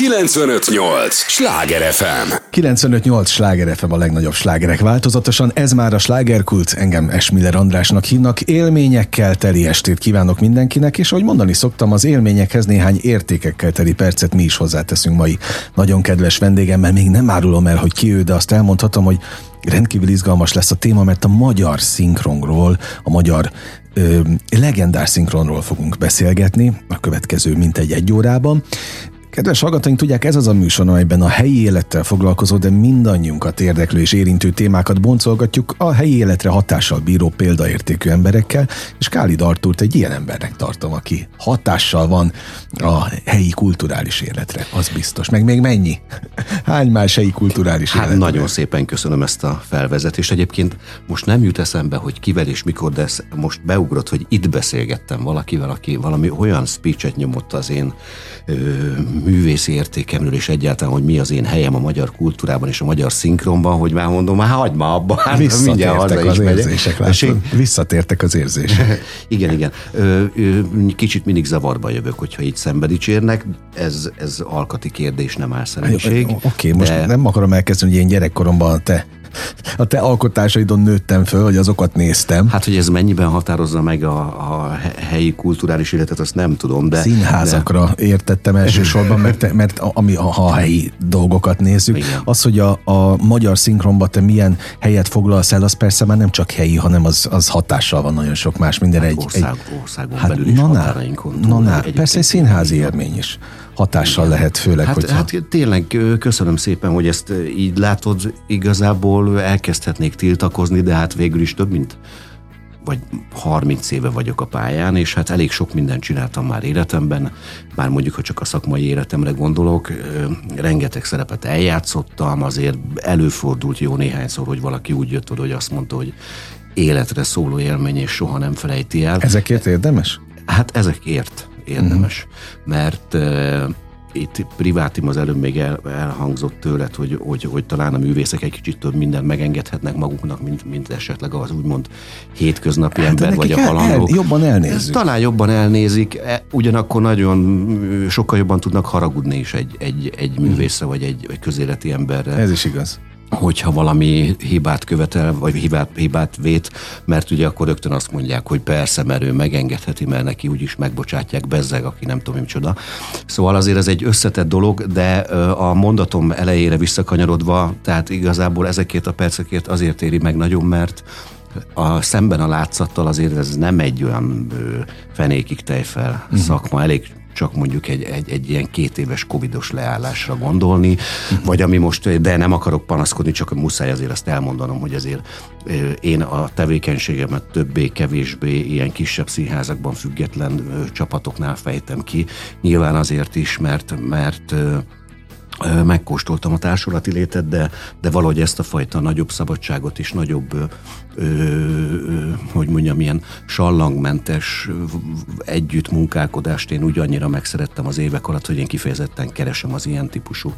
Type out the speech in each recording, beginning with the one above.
958! Sláger FM! 958! Sláger FM a legnagyobb slágerek változatosan. Ez már a slágerkult. Engem Esmiller Andrásnak hívnak. Élményekkel teli estét kívánok mindenkinek, és ahogy mondani szoktam, az élményekhez néhány értékekkel teli percet mi is hozzáteszünk mai nagyon kedves vendégemmel. Még nem árulom el, hogy ki ő, de azt elmondhatom, hogy rendkívül izgalmas lesz a téma, mert a magyar szinkronról, a magyar legendás szinkronról fogunk beszélgetni a következő mintegy egy órában. Kedves hallgatóink, tudják, ez az a műsor, amelyben a helyi élettel foglalkozó, de mindannyiunkat érdeklő és érintő témákat boncolgatjuk a helyi életre hatással bíró példaértékű emberekkel, és Káli Artúrt egy ilyen embernek tartom, aki hatással van a helyi kulturális életre, az biztos. Meg még mennyi? Hány más helyi kulturális Hát életre? nagyon szépen köszönöm ezt a felvezetést. Egyébként most nem jut eszembe, hogy kivel és mikor, de most beugrott, hogy itt beszélgettem valakivel, aki valami olyan speechet nyomott az én művészi értékemről, és egyáltalán, hogy mi az én helyem a magyar kultúrában és a magyar szinkronban, hogy már mondom, már hagyd már abba, hát mindjárt haza is az megyek. érzések, látod? Visszatértek az érzések. Igen, igen. Ö, ö, kicsit mindig zavarba jövök, hogyha így szembe dicsérnek. Ez, ez alkati kérdés, nem álszerűség. Oké, okay, most de- nem akarom elkezdeni, hogy én gyerekkoromban te, a te alkotásaidon nőttem föl, hogy azokat néztem. Hát, hogy ez mennyiben határozza meg a, a he- helyi kulturális életet, azt nem tudom, de... Színházakra értettem elsősorban, mert, mert a- ami, ha a helyi dolgokat nézzük, Igen. az, hogy a, a magyar szinkronba te milyen helyet foglalsz el, az persze már nem csak helyi, hanem az, az hatással van nagyon sok más minden. egy, Hát ország, egy, országon hát, belül is na, határainkon na, na, persze egy színházi élmény is hatással lehet, főleg, Hát, hogyha... hát tényleg köszönöm szépen, hogy ezt így látod, igazából elkezdhetnék tiltakozni, de hát végül is több mint vagy 30 éve vagyok a pályán, és hát elég sok mindent csináltam már életemben, már mondjuk, hogy csak a szakmai életemre gondolok, rengeteg szerepet eljátszottam, azért előfordult jó néhányszor, hogy valaki úgy jött oda, hogy azt mondta, hogy életre szóló élmény, és soha nem felejti el. Ezekért érdemes? Hát ezekért érdemes, mert uh, itt privátim az előbb még el, elhangzott tőled, hogy, hogy, hogy talán a művészek egy kicsit több mindent megengedhetnek maguknak, mint, mint esetleg az úgymond hétköznapi Hát, ember vagy a halandók. el- jobban elnézzük. Ezt talán jobban elnézik, e, ugyanakkor nagyon sokkal jobban tudnak haragudni is egy, egy, egy művészre vagy egy, egy közéleti emberre Ez is igaz. Hogyha valami hibát követel, vagy hibát, hibát vét, mert ugye akkor rögtön azt mondják, hogy persze, mert ő megengedheti, mert neki úgyis megbocsátják bezzeg, aki nem tudom micsoda. Szóval azért ez egy összetett dolog, de a mondatom elejére visszakanyarodva, tehát igazából ezekért a percekért azért éri meg nagyon, mert a szemben a látszattal azért ez nem egy olyan ö, fenékig tejfel uh-huh. szakma, elég csak mondjuk egy, egy, egy ilyen két éves covidos leállásra gondolni, vagy ami most, de nem akarok panaszkodni, csak muszáj azért azt elmondanom, hogy azért én a tevékenységemet többé-kevésbé ilyen kisebb színházakban független csapatoknál fejtem ki. Nyilván azért is, mert, mert megkóstoltam a társulati létet, de, de valahogy ezt a fajta nagyobb szabadságot és nagyobb, ö, ö, hogy mondjam, ilyen sallangmentes együtt munkálkodást én úgy annyira megszerettem az évek alatt, hogy én kifejezetten keresem az ilyen típusú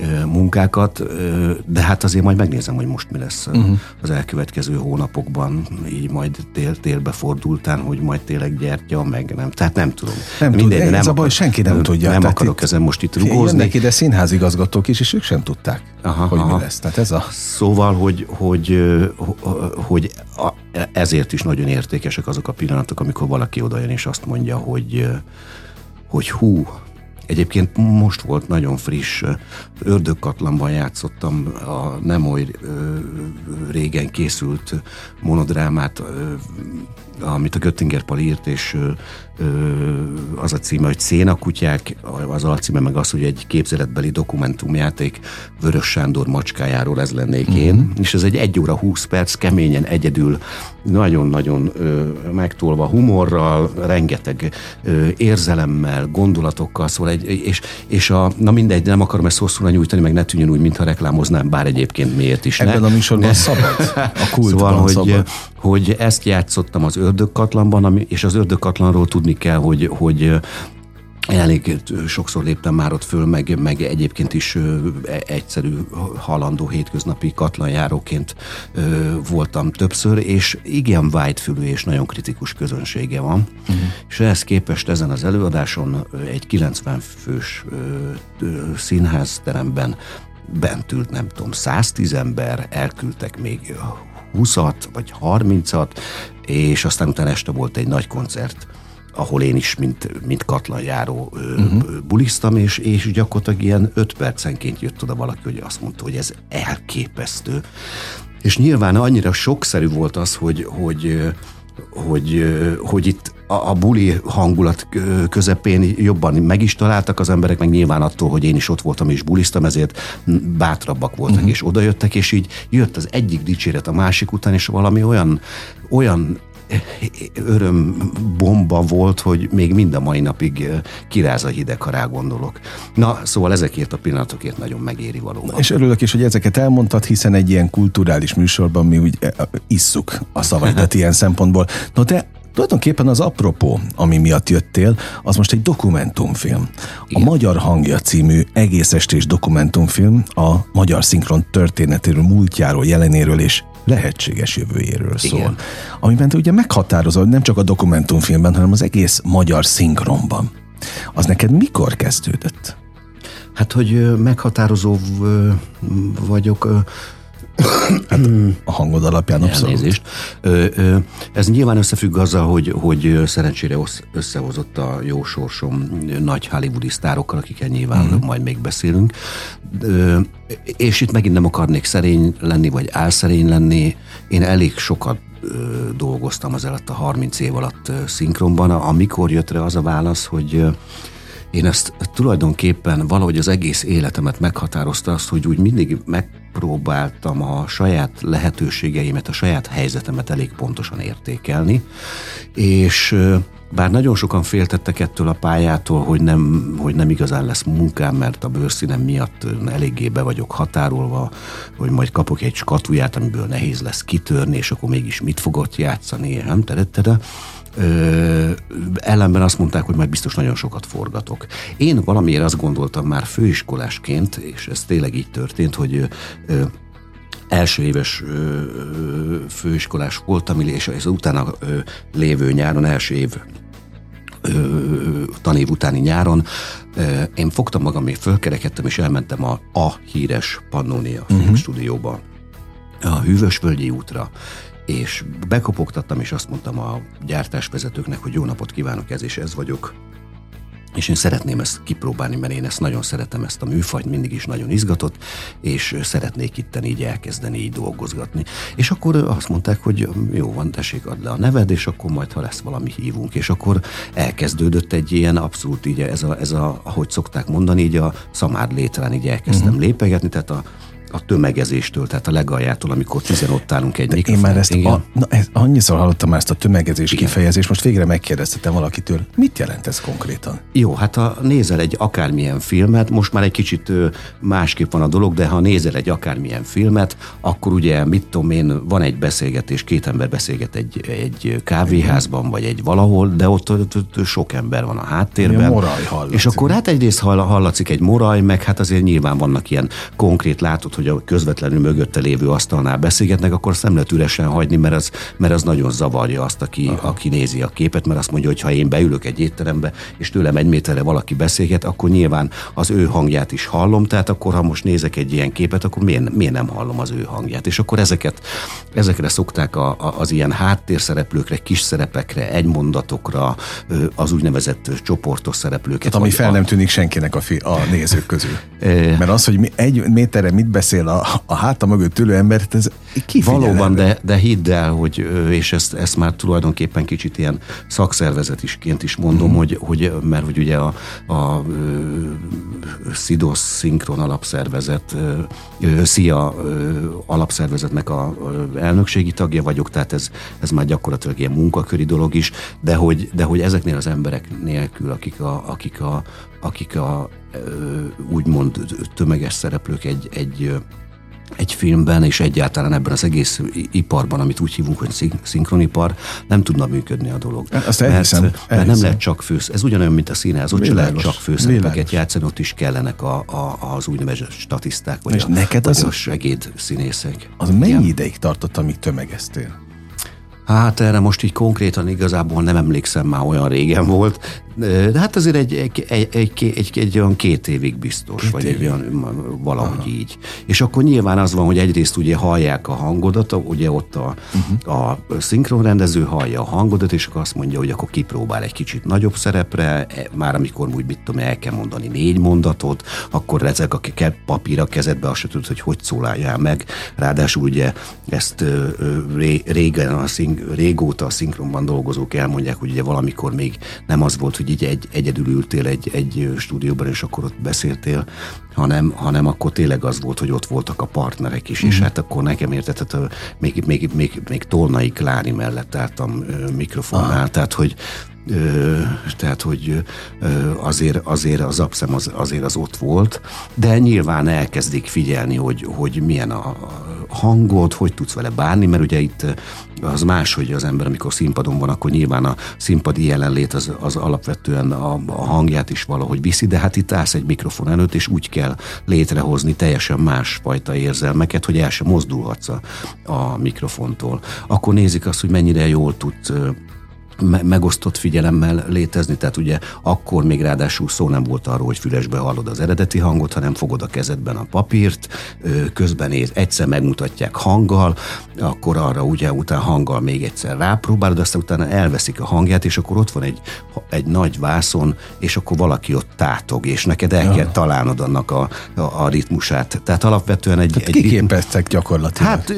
ö, munkákat, ö, de hát azért majd megnézem, hogy most mi lesz uh-huh. az elkövetkező hónapokban, így majd tél, télbe fordultán, hogy majd tényleg gyertya, meg nem, tehát nem tudom. Nem tud- Mindegy, de ez a baj, akar- senki nem tudja. Nem akarok itt- ezen most itt Jönnek rugózni. ide színházigazgatók is, és ők sem tudták, Aha, hogy aha. mi lesz. Tehát ez a... Szóval, hogy, hogy, hogy ezért is nagyon értékesek azok a pillanatok, amikor valaki odajön és azt mondja, hogy, hogy hú, Egyébként most volt nagyon friss, Ördögkatlanban játszottam a nem oly régen készült monodrámát, amit a Göttinger Pali írt, és az a címe, hogy Szénakutyák, az alcíme meg az, hogy egy képzeletbeli dokumentumjáték Vörös Sándor macskájáról ez lennék én, Mhm. mm-hmm. és ez egy 1 óra 20 perc, keményen, egyedül, nagyon-nagyon ö, megtolva humorral, rengeteg ö, érzelemmel, gondolatokkal, szóval egy, és, és a, na mindegy, nem akarom ezt hosszúra nyújtani, meg ne tűnjön úgy, mintha reklámoznám, bár egyébként miért is Ebben ne. a műsorban szabad. A kultban szóval, hogy, szabad. hogy ezt játszottam az ördögkatlanban, ami, és az ördögkatlanról tudni kell, hogy, hogy elég sokszor léptem már ott föl, meg, meg egyébként is ö, egyszerű, halandó, hétköznapi katlanjáróként voltam többször, és igen vágyfülű és nagyon kritikus közönsége van. Uh-huh. És ehhez képest ezen az előadáson egy 90 fős színházteremben bent ült, nem tudom, 110 ember, elküldtek még 20-at vagy 30-at, és aztán utána este volt egy nagy koncert ahol én is, mint, mint katlanjáró uh-huh. bulisztam, és, és gyakorlatilag ilyen öt percenként jött oda valaki, hogy azt mondta, hogy ez elképesztő. És nyilván annyira sokszerű volt az, hogy, hogy, hogy, hogy itt a, a buli hangulat közepén jobban meg is találtak az emberek, meg nyilván attól, hogy én is ott voltam és bulisztam, ezért bátrabbak voltak uh-huh. és odajöttek, és így jött az egyik dicséret a másik után, és valami olyan, olyan örömbomba volt, hogy még mind a mai napig kiráz a hideg, ha rá gondolok. Na, szóval ezekért a pillanatokért nagyon megéri valóban. És örülök is, hogy ezeket elmondtad, hiszen egy ilyen kulturális műsorban mi úgy isszuk a szavaidat ilyen szempontból. No de Tulajdonképpen az apropó, ami miatt jöttél, az most egy dokumentumfilm. Igen. A Magyar Hangja című egész estés dokumentumfilm a magyar szinkron történetéről, múltjáról, jelenéről és lehetséges jövőjéről szól. Igen. Amiben te ugye meghatározol, nem csak a dokumentumfilmben, hanem az egész magyar szinkronban. Az neked mikor kezdődött? Hát, hogy meghatározó vagyok, Hát a hangod alapján abszolút. Elnézést. Ez nyilván összefügg azzal, hogy, hogy szerencsére összehozott a jó sorsom nagy hollywoodi sztárokkal, akikkel nyilván uh-huh. majd még beszélünk. És itt megint nem akarnék szerény lenni, vagy álszerény lenni. Én elég sokat dolgoztam az alatt a 30 év alatt szinkronban, amikor jött rá az a válasz, hogy én ezt tulajdonképpen valahogy az egész életemet meghatározta azt, hogy úgy mindig megpróbáltam a saját lehetőségeimet, a saját helyzetemet elég pontosan értékelni, és bár nagyon sokan féltettek ettől a pályától, hogy nem, hogy nem igazán lesz munkám, mert a bőrszínem miatt eléggé be vagyok határolva, hogy majd kapok egy skatuját, amiből nehéz lesz kitörni, és akkor mégis mit fogott játszani, nem terettere. Ö, ellenben azt mondták, hogy majd biztos nagyon sokat forgatok. Én valamiért azt gondoltam már főiskolásként, és ez tényleg így történt, hogy ö, első éves ö, főiskolás voltam, és az utána ö, lévő nyáron, első év ö, tanév utáni nyáron ö, én fogtam magam, még fölkerekedtem, és elmentem a, a híres Pannonia uh-huh. filmstúdióba, a Hűvösvölgyi útra, és bekopogtattam, és azt mondtam a gyártásvezetőknek, hogy jó napot kívánok, ez és ez vagyok. És én szeretném ezt kipróbálni, mert én ezt nagyon szeretem, ezt a műfajt, mindig is nagyon izgatott, és szeretnék itten így elkezdeni, így dolgozgatni. És akkor azt mondták, hogy jó van, tessék, add le a neved, és akkor majd, ha lesz valami hívunk. És akkor elkezdődött egy ilyen abszolút így ez a, ez a ahogy szokták mondani, így a szamád létrán így elkezdtem uh-huh. lépegetni, tehát a a tömegezéstől, tehát a legaljától, amikor tizen ott állunk egy mikrofon. Én már ezt, a, na, ez, annyiszor hallottam már ezt a tömegezés Igen. kifejezést, most végre megkérdeztetem valakitől, mit jelent ez konkrétan? Jó, hát ha nézel egy akármilyen filmet, most már egy kicsit másképp van a dolog, de ha nézel egy akármilyen filmet, akkor ugye, mit tudom én, van egy beszélgetés, két ember beszélget egy, egy kávéházban, vagy egy valahol, de ott, ott, ott sok ember van a háttérben. Moraj hallatszik. És akkor hát egyrészt hallatszik egy moraj, meg hát azért nyilván vannak ilyen konkrét látott hogy a közvetlenül mögötte lévő asztalnál beszélgetnek, akkor azt nem lehet üresen hagyni, mert az, mert az nagyon zavarja azt, aki, aki nézi a képet, mert azt mondja, hogy ha én beülök egy étterembe, és tőlem egy méterre valaki beszélget, akkor nyilván az ő hangját is hallom, tehát akkor ha most nézek egy ilyen képet, akkor miért, miért nem hallom az ő hangját? És akkor ezeket, ezekre szokták a, a, az ilyen háttérszereplőkre, kis szerepekre, egymondatokra, az úgynevezett csoportos szereplőket. Tehát ami fel nem tűnik senkinek a, fi, a nézők közül. Mert az, hogy egy méterre mit beszél beszél a, a háta mögött ülő ember, ez Valóban, de, de hidd el, hogy, és ezt, ezt már tulajdonképpen kicsit ilyen szakszervezet isként is mondom, mm. hogy, hogy, mert hogy ugye a, a, a SZIDOS szinkron alapszervezet, SZIA alapszervezetnek a elnökségi tagja vagyok, tehát ez, ez már gyakorlatilag ilyen munkaköri dolog is, de hogy, de hogy ezeknél az emberek nélkül, akik a, akik a, akik a úgymond tömeges szereplők egy, egy egy filmben, és egyáltalán ebben az egész iparban, amit úgy hívunk, hogy szinkronipar, nem tudna működni a dolog. Azt elhiszem, mert, elhiszem. mert nem lehet csak fősz. Ez ugyanolyan, mint a színház, ott lehet csak főszerepeket játszani, ott is kellenek a, a, az úgynevezett statiszták, vagy és a, neked az, a segéd színészek. Az mennyi Igen. ideig tartott, amíg tömegeztél? Hát erre most így konkrétan igazából nem emlékszem, már olyan régen volt, de hát azért egy, egy, egy, egy, egy, egy olyan két évig biztos, két vagy évig. egy olyan valahogy Aha. így. És akkor nyilván az van, hogy egyrészt ugye hallják a hangodat, ugye ott a, uh-huh. a szinkronrendező hallja a hangodat, és akkor azt mondja, hogy akkor kipróbál egy kicsit nagyobb szerepre, e, már amikor úgy mit tudom, el kell mondani négy mondatot, akkor ezek a papír a kezedbe, azt se tudod, hogy hogy szóláljál meg. Ráadásul ugye ezt ré, régen, a szink, régóta a szinkronban dolgozók elmondják, hogy ugye valamikor még nem az volt, hogy hogy így egy, egyedül ültél egy, egy stúdióban, és akkor ott beszéltél, hanem, hanem akkor tényleg az volt, hogy ott voltak a partnerek is, mm. és mhm. hát akkor nekem érted, hát, még, még, még, még Tolnai Klári mellett álltam mikrofonnál, ah. tehát hogy tehát, hogy azért, azért az abszem az, azért az ott volt, de nyilván elkezdik figyelni, hogy, hogy milyen a hangod, hogy tudsz vele bánni, mert ugye itt az más, hogy az ember, amikor színpadon van, akkor nyilván a színpadi jelenlét az, az alapvetően a, a hangját is valahogy viszi, de hát itt állsz egy mikrofon előtt, és úgy kell létrehozni teljesen másfajta érzelmeket, hogy el sem mozdulhatsz a, a mikrofontól. Akkor nézik azt, hogy mennyire jól tudsz megosztott figyelemmel létezni, tehát ugye akkor még ráadásul szó nem volt arról, hogy fülesbe hallod az eredeti hangot, hanem fogod a kezedben a papírt, közben néz, egyszer megmutatják hanggal, akkor arra ugye utána hanggal még egyszer rápróbálod, aztán utána elveszik a hangját, és akkor ott van egy, egy nagy vászon, és akkor valaki ott tátog, és neked el ja. kell találnod annak a, a, a ritmusát. Tehát alapvetően egy... Tehát egy kiképeztek ritmus... gyakorlatilag. Hát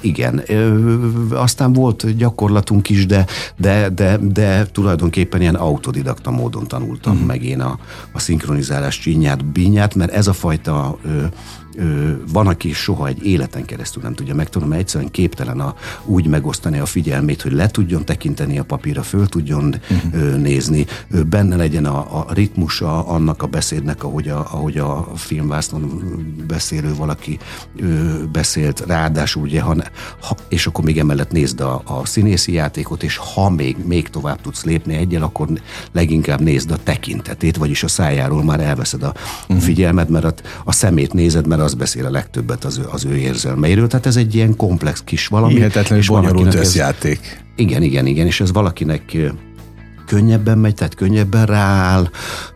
igen. Aztán volt gyakorlatunk is, de, de, de, de tulajdonképpen ilyen autodidakta módon tanultam mm. meg én a, a szinkronizálás csinyát, bínyát, mert ez a fajta ö, van, aki soha egy életen keresztül nem tudja megtanulni, mert egyszerűen képtelen a, úgy megosztani a figyelmét, hogy le tudjon tekinteni a papírra, föl tudjon uh-huh. nézni, benne legyen a, a ritmusa annak a beszédnek, ahogy a, ahogy a filmvásznon beszélő valaki beszélt, ráadásul ugye, ha, ha, és akkor még emellett nézd a, a színészi játékot, és ha még, még tovább tudsz lépni egyel, akkor leginkább nézd a tekintetét, vagyis a szájáról már elveszed a uh-huh. figyelmet, mert a, a szemét nézed, mert az beszél a legtöbbet az ő, az ő érzelmeiről. Tehát ez egy ilyen komplex kis valami. Hihetetlenül bonyolult összjáték. Ez, igen, igen, igen, és ez valakinek könnyebben megy, tehát könnyebben rááll,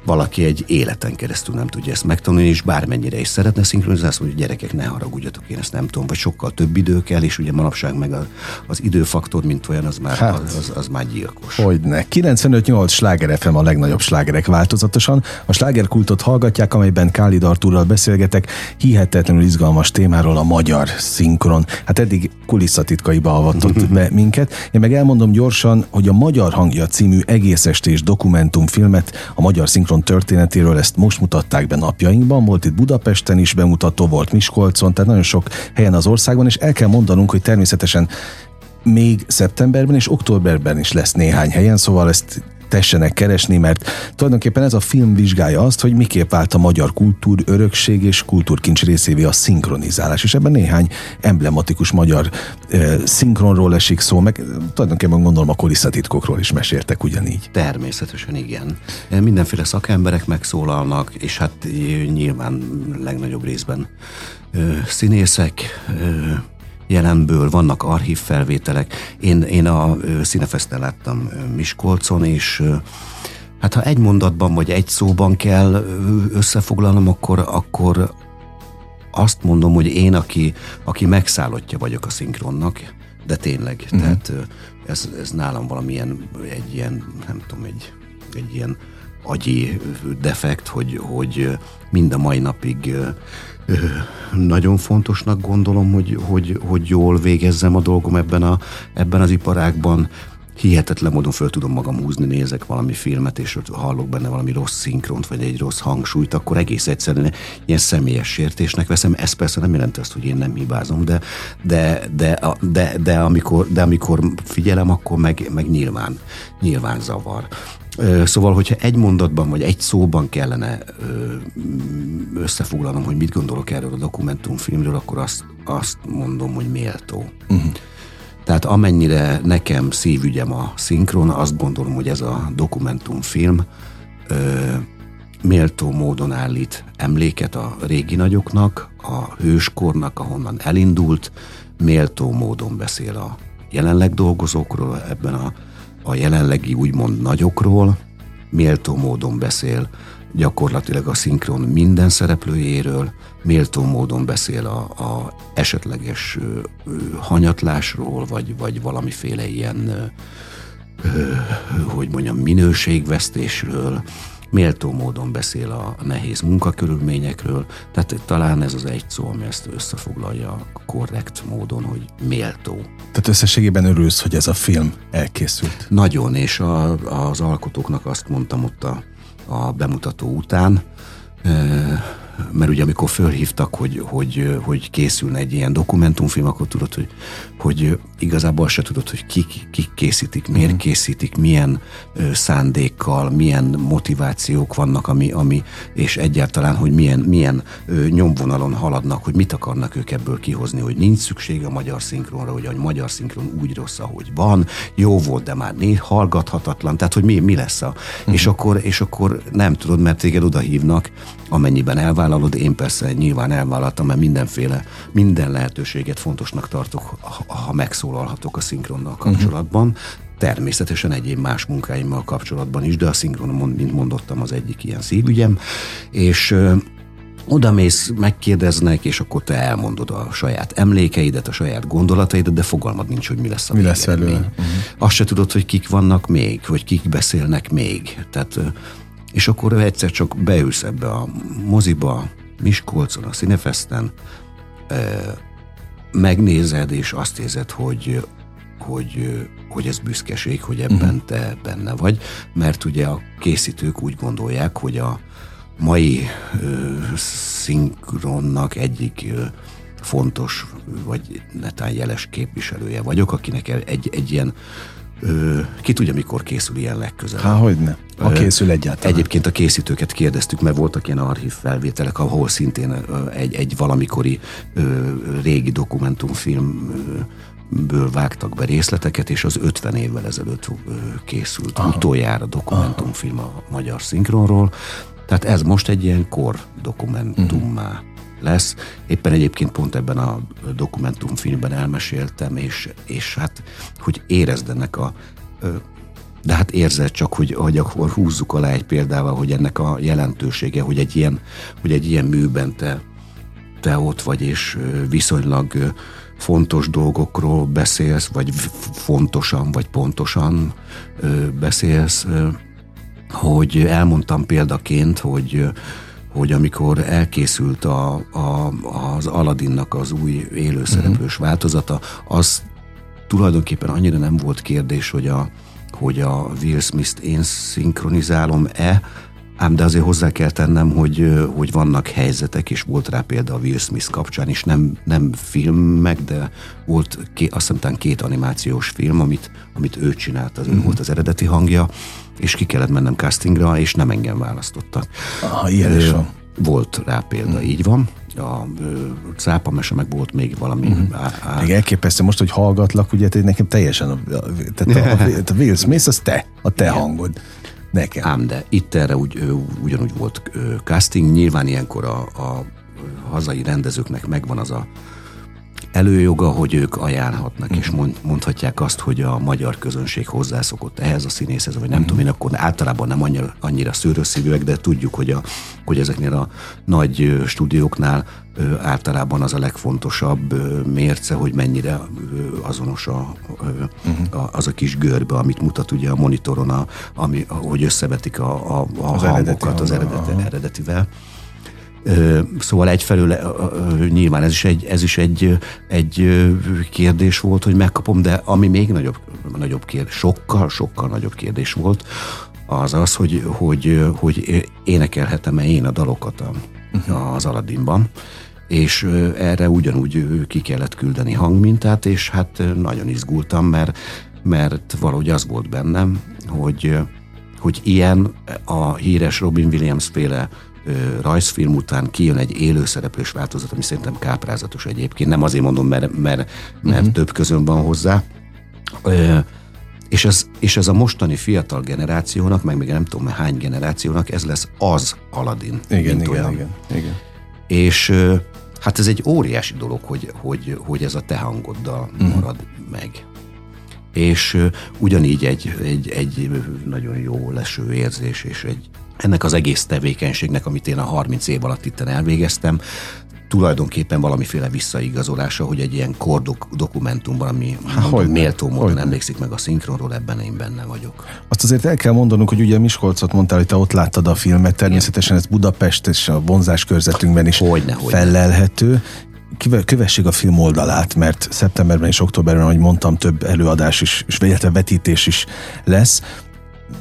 valaki egy életen keresztül nem tudja ezt megtanulni, és bármennyire is szeretne szinkronizálni, azt mondja, hogy gyerekek, ne haragudjatok, én ezt nem tudom, vagy sokkal több idő kell, és ugye manapság meg a, az időfaktor, mint olyan, az már, hát, az, az, az már gyilkos. Hogyne. 95-8 sláger FM a legnagyobb slágerek változatosan. A slágerkultot hallgatják, amelyben Kálid Artúrral beszélgetek, hihetetlenül izgalmas témáról a magyar szinkron. Hát eddig kulisszatitkaiba avatott be minket. Én meg elmondom gyorsan, hogy a Magyar Hangja című egész estés dokumentumfilmet a magyar szinkron történetéről ezt most mutatták be napjainkban, volt itt Budapesten is bemutató, volt Miskolcon, tehát nagyon sok helyen az országban, és el kell mondanunk, hogy természetesen még szeptemberben és októberben is lesz néhány helyen, szóval ezt tessenek keresni, mert tulajdonképpen ez a film vizsgálja azt, hogy miképp vált a magyar kultúr örökség és kultúrkincs részévé a szinkronizálás, és ebben néhány emblematikus magyar e, szinkronról esik szó, meg tulajdonképpen gondolom a kulisszatitkokról is meséltek ugyanígy. Természetesen igen. Mindenféle szakemberek megszólalnak, és hát nyilván legnagyobb részben színészek, jelenből, vannak archív felvételek. Én, én a Színefeszten láttam Miskolcon, és hát ha egy mondatban vagy egy szóban kell összefoglalnom, akkor, akkor azt mondom, hogy én, aki, aki megszállottja vagyok a szinkronnak, de tényleg, uh-huh. tehát ez, ez nálam valamilyen egy ilyen, nem tudom, egy, egy ilyen agyi defekt, hogy, hogy mind a mai napig nagyon fontosnak gondolom, hogy, hogy, hogy jól végezzem a dolgom ebben, a, ebben az iparágban. Hihetetlen módon föl tudom magam húzni, nézek valami filmet, és hallok benne valami rossz szinkront, vagy egy rossz hangsúlyt, akkor egész egyszerűen ilyen személyes sértésnek veszem. Ez persze nem jelenti azt, hogy én nem hibázom, de, de, de, de, de, amikor, de amikor figyelem, akkor meg, meg nyilván, nyilván zavar. Szóval, hogyha egy mondatban vagy egy szóban kellene összefoglalnom, hogy mit gondolok erről a dokumentumfilmről, akkor azt azt mondom, hogy méltó. Uh-huh. Tehát amennyire nekem szívügyem a szinkron, azt gondolom, hogy ez a dokumentumfilm ö, méltó módon állít emléket a régi nagyoknak, a hőskornak, ahonnan elindult, méltó módon beszél a jelenleg dolgozókról, ebben a, a jelenlegi úgymond nagyokról, méltó módon beszél gyakorlatilag a szinkron minden szereplőjéről, méltó módon beszél a, a esetleges ö, ö, hanyatlásról, vagy, vagy valamiféle ilyen, ö, hogy mondjam, minőségvesztésről, méltó módon beszél a nehéz munkakörülményekről, tehát talán ez az egy szó, ami ezt összefoglalja korrekt módon, hogy méltó. Tehát összességében örülsz, hogy ez a film elkészült? Nagyon, és a, az alkotóknak azt mondtam ott a, a bemutató után, mert ugye amikor fölhívtak, hogy, hogy, hogy készülne egy ilyen dokumentumfilm, akkor tudod, hogy, hogy igazából se tudod, hogy kik, kik készítik, miért készítik, milyen ö, szándékkal, milyen motivációk vannak, ami, ami és egyáltalán, hogy milyen, milyen ö, nyomvonalon haladnak, hogy mit akarnak ők ebből kihozni, hogy nincs szükség a magyar szinkronra, hogy a magyar szinkron úgy rossz, ahogy van, jó volt, de már négy hallgathatatlan, tehát hogy mi, mi lesz a... Uh-huh. És, akkor, és akkor nem tudod, mert téged oda hívnak, amennyiben elvállalod, én persze nyilván elvállaltam, mert mindenféle, minden lehetőséget fontosnak tartok, ha megszólalhatok a szinkronnal kapcsolatban. Uh-huh. Természetesen egyéb más munkáimmal kapcsolatban is, de a szinkron, mint mondottam, az egyik ilyen szívügyem, és oda mész, megkérdeznek, és akkor te elmondod a saját emlékeidet, a saját gondolataidat, de fogalmad nincs, hogy mi lesz a Mi lesz elő. Uh-huh. Azt se tudod, hogy kik vannak még, vagy kik beszélnek még. Tehát, és akkor egyszer csak beülsz ebbe a moziba, Miskolcon, a Cinefesten, megnézed, és azt érzed, hogy, hogy, hogy ez büszkeség, hogy ebben uh-huh. te benne vagy, mert ugye a készítők úgy gondolják, hogy a mai ö, szinkronnak egyik ö, fontos, vagy netán jeles képviselője vagyok, akinek egy, egy ilyen Ö, ki tudja, mikor készül ilyen legközelebb. Há, hogy ne. Ha készül egyáltalán. Egyébként a készítőket kérdeztük, mert voltak ilyen archív felvételek, ahol szintén egy, egy valamikori régi dokumentumfilm ből vágtak be részleteket, és az 50 évvel ezelőtt készült Aha. utoljára dokumentumfilm a magyar szinkronról. Tehát ez most egy ilyen kor dokumentummá uh-huh lesz. Éppen egyébként pont ebben a dokumentumfilmben elmeséltem, és, és hát, hogy érezd ennek a de hát érzed csak, hogy, hogy akkor húzzuk alá egy példával, hogy ennek a jelentősége, hogy egy ilyen, hogy egy ilyen műben te, te ott vagy, és viszonylag fontos dolgokról beszélsz, vagy fontosan, vagy pontosan beszélsz, hogy elmondtam példaként, hogy hogy amikor elkészült a, a, az Aladdinnak az új élőszereplős uh-huh. változata, az tulajdonképpen annyira nem volt kérdés, hogy a, hogy a Will Smith-t én szinkronizálom-e, ám de azért hozzá kell tennem, hogy, hogy vannak helyzetek, és volt rá példa a Will Smith kapcsán is, nem, nem filmek, de volt ké, azt hiszem két animációs film, amit, amit ő csinált, az ő mhm. volt az eredeti hangja, és ki kellett mennem castingra, és nem engem választottak. Ah, ilyen is van. Volt rá példa, mm. így van. A cápa mese meg volt még valami. Mm. Á, á. Még elképesztő most, hogy hallgatlak, ugye nekem teljesen, a, tehát a, a, a Will Smith az te, a te Igen. hangod. Nekem. Ám de itt erre úgy, ugyanúgy volt casting, nyilván ilyenkor a, a hazai rendezőknek megvan az a előjoga, hogy ők ajánlhatnak, uh-huh. és mhm. mond, mondhatják azt, hogy a magyar közönség hozzászokott ehhez a színészhez, vagy nem uh-huh. tudom én, akkor általában nem annyira, annyira szőrösszívűek, de tudjuk, hogy, a, hogy ezeknél a nagy stúdióknál ö, általában az a legfontosabb ö, mérce, hogy mennyire ö, azonos a, uh-huh. a, az a kis görbe, amit mutat ugye a monitoron, a, ami, hogy összevetik a, a, a az hangokat eredeti az eredeti, eredetivel. Szóval egyfelől nyilván ez is egy, ez is egy, egy kérdés volt, hogy megkapom, de ami még nagyobb, nagyobb kérdés, sokkal, sokkal nagyobb kérdés volt, az az, hogy, hogy, hogy énekelhetem-e én a dalokat uh-huh. az Aladdinban és erre ugyanúgy ki kellett küldeni hangmintát, és hát nagyon izgultam, mert, mert valahogy az volt bennem, hogy, hogy ilyen a híres Robin Williams féle rajzfilm után kijön egy élőszereplős változat, ami szerintem káprázatos egyébként. Nem azért mondom, mert, mert, mert uh-huh. több közön van hozzá. Ö, és ez, és ez a mostani fiatal generációnak, meg még nem tudom hány generációnak, ez lesz az Aladdin. Igen, igen, olyan. igen, igen. És hát ez egy óriási dolog, hogy, hogy, hogy ez a te hangoddal uh-huh. marad meg. És ugyanígy egy, egy, egy nagyon jó leső érzés, és egy, ennek az egész tevékenységnek, amit én a 30 év alatt itt elvégeztem, tulajdonképpen valamiféle visszaigazolása, hogy egy ilyen kordok dokumentumban, ami hogy méltó módon hogy emlékszik meg a szinkronról, ebben én benne vagyok. Azt azért el kell mondanunk, hogy ugye Miskolcot mondtál, hogy te ott láttad a filmet, természetesen ez Budapest és a vonzás körzetünkben is hogyne, hogyne. fellelhető, kövessék a film oldalát, mert szeptemberben és októberben, ahogy mondtam, több előadás is, és vetítés is lesz.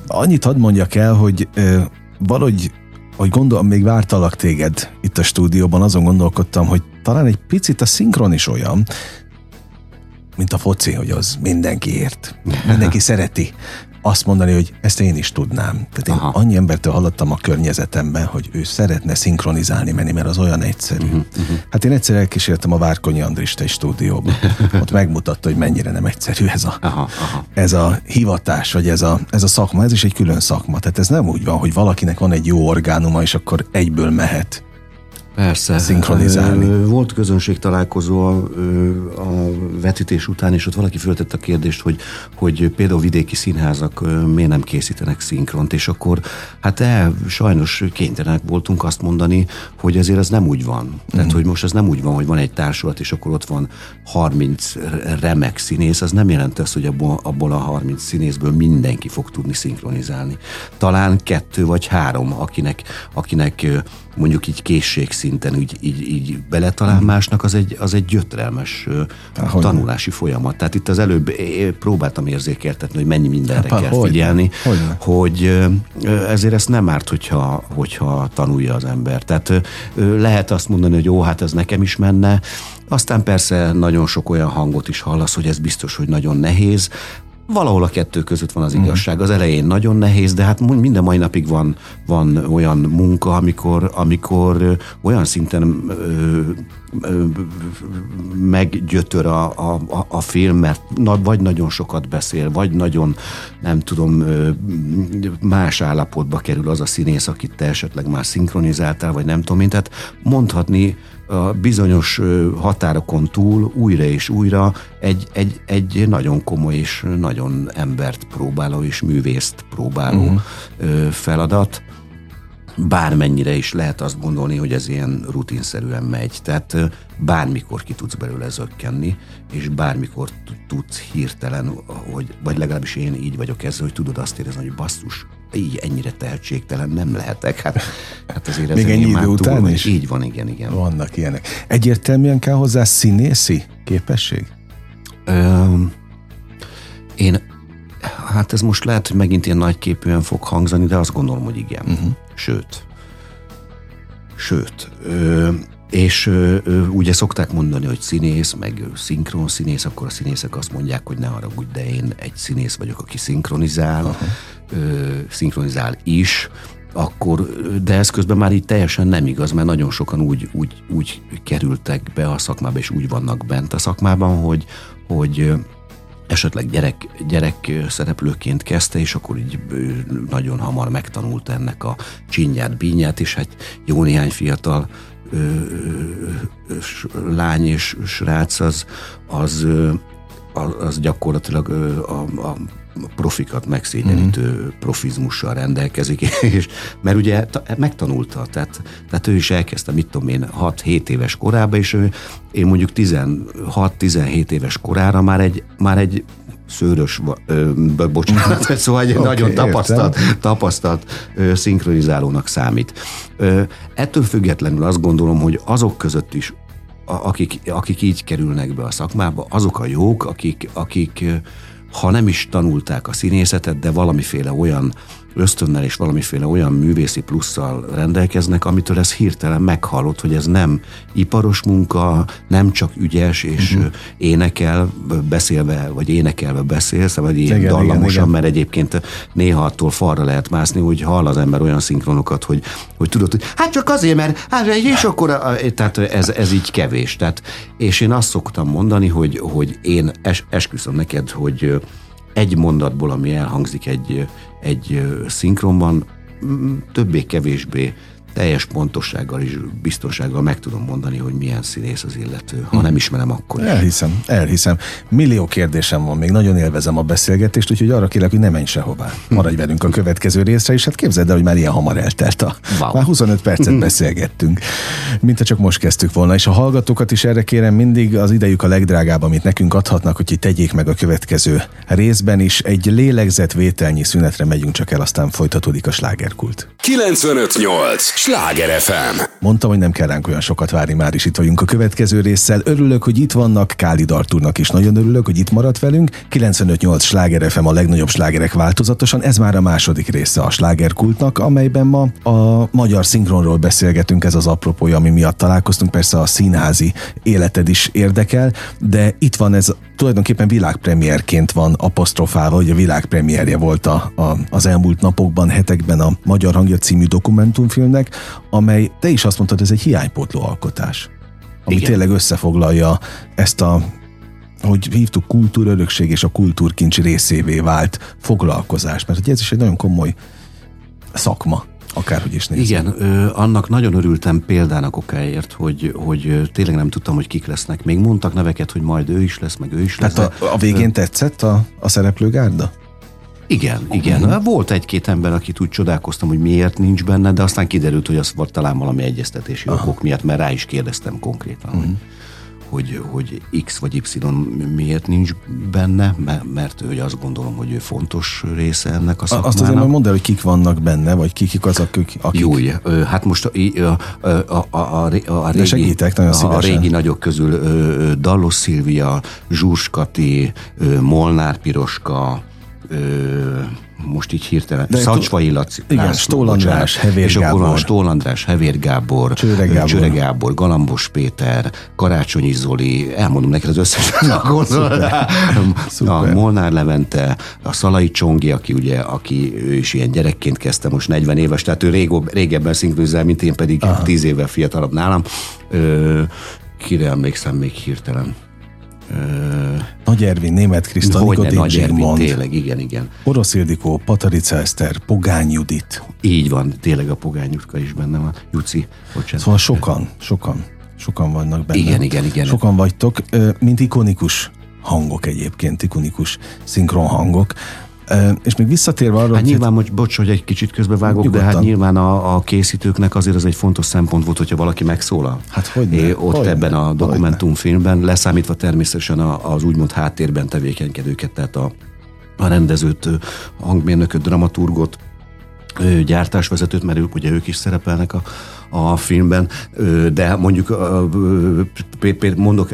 Annyit hadd mondjak el, hogy valahogy hogy gondolom, még vártalak téged itt a stúdióban, azon gondolkodtam, hogy talán egy picit a szinkron is olyan, mint a foci, hogy az mindenki ért. Mindenki szereti azt mondani, hogy ezt én is tudnám. Tehát én Aha. annyi embertől hallottam a környezetemben, hogy ő szeretne szinkronizálni menni, mert az olyan egyszerű. Uh-huh, uh-huh. Hát én egyszer elkísértem a Várkonyi Andrist egy stúdióba. Ott megmutatta, hogy mennyire nem egyszerű ez a, aha, aha. ez a hivatás, vagy ez a, ez a szakma. Ez is egy külön szakma. Tehát ez nem úgy van, hogy valakinek van egy jó orgánuma, és akkor egyből mehet. Persze. Szinkronizálni. Volt közönség találkozó a, a vetítés után, és ott valaki föltette a kérdést, hogy, hogy például vidéki színházak miért nem készítenek szinkront, és akkor hát el, sajnos kénytelenek voltunk azt mondani, hogy azért ez nem úgy van. Tehát, mm. hogy most ez nem úgy van, hogy van egy társulat, és akkor ott van 30 remek színész, az nem jelent azt, hogy abból, abból a 30 színészből mindenki fog tudni szinkronizálni. Talán kettő vagy három, akinek, akinek mondjuk így készségszinten így, így, így beletalál hmm. másnak, az egy, az egy gyötrelmes Ahogy tanulási ne. folyamat. Tehát itt az előbb próbáltam érzékeltetni, hogy mennyi mindenre Há, kell hogy figyelni, hogy, hogy ezért ezt nem árt, hogyha, hogyha tanulja az ember. Tehát lehet azt mondani, hogy jó, hát ez nekem is menne, aztán persze nagyon sok olyan hangot is hallasz, hogy ez biztos, hogy nagyon nehéz, valahol a kettő között van az mhm. igazság. Az elején nagyon nehéz, de hát minden mai napig van, van olyan munka, amikor, amikor olyan szinten ö, ö, meggyötör a, a, a film, mert na, vagy nagyon sokat beszél, vagy nagyon, nem tudom, más állapotba kerül az a színész, akit te esetleg már szinkronizáltál, vagy nem tudom én. Tehát mondhatni a bizonyos határokon túl újra és újra egy, egy, egy nagyon komoly és nagyon embert próbáló és művészt próbáló uh-huh. feladat. Bármennyire is lehet azt gondolni, hogy ez ilyen rutinszerűen megy. Tehát bármikor ki tudsz belőle zökkenni, és bármikor tudsz hirtelen, hogy, vagy legalábbis én így vagyok ezzel, hogy tudod azt érezni, hogy basszus, így ennyire tehetségtelen nem lehetek. Hát, hát azért Még ennyi idő után is? Így van, igen, igen. Vannak ilyenek. Egyértelműen kell hozzá színészi képesség? Ö, én, hát ez most lehet, hogy megint ilyen nagyképűen fog hangzani, de azt gondolom, hogy igen. Uh-huh. Sőt. Sőt. Ö, és ö, ö, ugye szokták mondani, hogy színész, meg szinkron színész, akkor a színészek azt mondják, hogy ne haragudj, de én egy színész vagyok, aki szinkronizál, uh-huh. Ö, szinkronizál is, akkor, de ez közben már így teljesen nem igaz, mert nagyon sokan úgy, úgy, úgy kerültek be a szakmába, és úgy vannak bent a szakmában, hogy, hogy esetleg gyerek, gyerek szereplőként kezdte, és akkor így nagyon hamar megtanult ennek a csinyát, bínyát, és hát jó néhány fiatal lány és srác az, az, az gyakorlatilag a, a profikat megszégyenítő mm. profizmussal rendelkezik, és, mert ugye megtanulta, tehát, tehát ő is elkezdte, mit tudom én, 6-7 éves korában, és ő, én mondjuk 16-17 éves korára már egy, már egy szőrös, ö, bocsánat, szóval egy okay, nagyon tapasztalt, tapasztalt ö, szinkronizálónak számít. Ö, ettől függetlenül azt gondolom, hogy azok között is, akik, akik így kerülnek be a szakmába, azok a jók, akik, akik ha nem is tanulták a színészetet, de valamiféle olyan ösztönnel és valamiféle olyan művészi plusszal rendelkeznek, amitől ez hirtelen meghallott, hogy ez nem iparos munka, nem csak ügyes és uh-huh. énekel, beszélve, vagy énekelve beszélsz, vagy ilyen igen, dallamosan, igen, igen. mert egyébként néha attól falra lehet mászni, hogy hall az ember olyan szinkronokat, hogy, hogy tudod, hogy hát csak azért, mert hát, és akkor, tehát ez, ez így kevés. Tehát, és én azt szoktam mondani, hogy, hogy én es, esküszöm neked, hogy egy mondatból, ami elhangzik egy, egy szinkronban, többé-kevésbé teljes pontossággal és biztonsággal meg tudom mondani, hogy milyen színész az illető. Ha nem ismerem, akkor is. Elhiszem, elhiszem. Millió kérdésem van még, nagyon élvezem a beszélgetést, úgyhogy arra kérlek, hogy ne menj sehová. Maradj velünk a következő részre, és hát képzeld el, hogy már ilyen hamar eltelt a... Wow. Már 25 percet beszélgettünk, mint ha csak most kezdtük volna. És a hallgatókat is erre kérem, mindig az idejük a legdrágább, amit nekünk adhatnak, hogy tegyék meg a következő részben is. Egy lélegzetvételnyi szünetre megyünk csak el, aztán folytatódik a slágerkult. 958! Sláger FM. Mondtam, hogy nem kell ránk olyan sokat várni, már is itt vagyunk a következő résszel. Örülök, hogy itt vannak, Káli Dartúrnak is nagyon örülök, hogy itt maradt velünk. 958 Sláger FM a legnagyobb slágerek változatosan, ez már a második része a slágerkultnak, amelyben ma a magyar szinkronról beszélgetünk, ez az apropója, ami miatt találkoztunk. Persze a színházi életed is érdekel, de itt van ez tulajdonképpen világpremierként van apostrofálva, hogy a világpremierje volt a, a, az elmúlt napokban, hetekben a Magyar Hangja című dokumentumfilmnek, amely te is azt mondtad, ez egy hiánypótló alkotás, ami Igen. tényleg összefoglalja ezt a hogy hívtuk kultúrörökség és a kultúrkincs részévé vált foglalkozás, mert ez is egy nagyon komoly szakma akárhogy is nézzük. Igen, ö, annak nagyon örültem példának okáért, hogy, hogy tényleg nem tudtam, hogy kik lesznek. Még mondtak neveket, hogy majd ő is lesz, meg ő is lesz. Tehát a, a végén tetszett a, a szereplőgárda? Igen, igen. Uh-huh. Volt egy-két ember, akit úgy csodálkoztam, hogy miért nincs benne, de aztán kiderült, hogy az volt talán valami egyeztetési uh-huh. okok miatt, mert rá is kérdeztem konkrétan, uh-huh. hogy hogy, hogy X vagy Y miért nincs benne, mert ő azt gondolom, hogy ő fontos része ennek a szakmának. Azt azért majd mondd el, hogy kik vannak benne, vagy kik azok, akik... Jó, hát most a, a, a, a, a, régi, segítek, nagyon a, a régi nagyok közül Dallos Szilvia, Zsurskati, Molnár Piroska, most így hirtelen, De Szacsvai Laci, igen, László, Stól András, Hevér és Gábor. akkor Stól András, Hevér Gábor, Csőre Gábor. Csőre Gábor, Galambos Péter, Karácsonyi Zoli, elmondom neked az összes a Molnár Levente, a Szalai Csongi, aki ugye, aki ő is ilyen gyerekként kezdte, most 40 éves, tehát ő régóbb, régebben szinkronizál, mint én pedig Aha. 10 évvel fiatalabb nálam. Ö, kire emlékszem még hirtelen? Nagy Ervin, Német Kriszta, Nikodin Zsigmond. Tényleg, igen, igen. Orosz Ildikó, Patarica Eszter, Pogány Judit. Így van, tényleg a Pogány Jutka is benne van. Juci, bocsánat. Szóval sokan, sokan, sokan vannak benne. Igen, igen, igen. Sokan vagytok, mint ikonikus hangok egyébként, ikonikus szinkron hangok. És még visszatérve arra, hát nyilván, hogy bocs, hogy egy kicsit közbevágok, nyugodtan. de hát nyilván a, a készítőknek azért ez egy fontos szempont volt, hogyha valaki megszólal. Hát hogy é, Ott hogy ebben a dokumentumfilmben, leszámítva természetesen az úgymond háttérben tevékenykedőket, tehát a, a rendezőt, hangmérnököt, dramaturgot, gyártásvezetőt, mert ők, ugye ők is szerepelnek a, a filmben, de mondjuk mondok,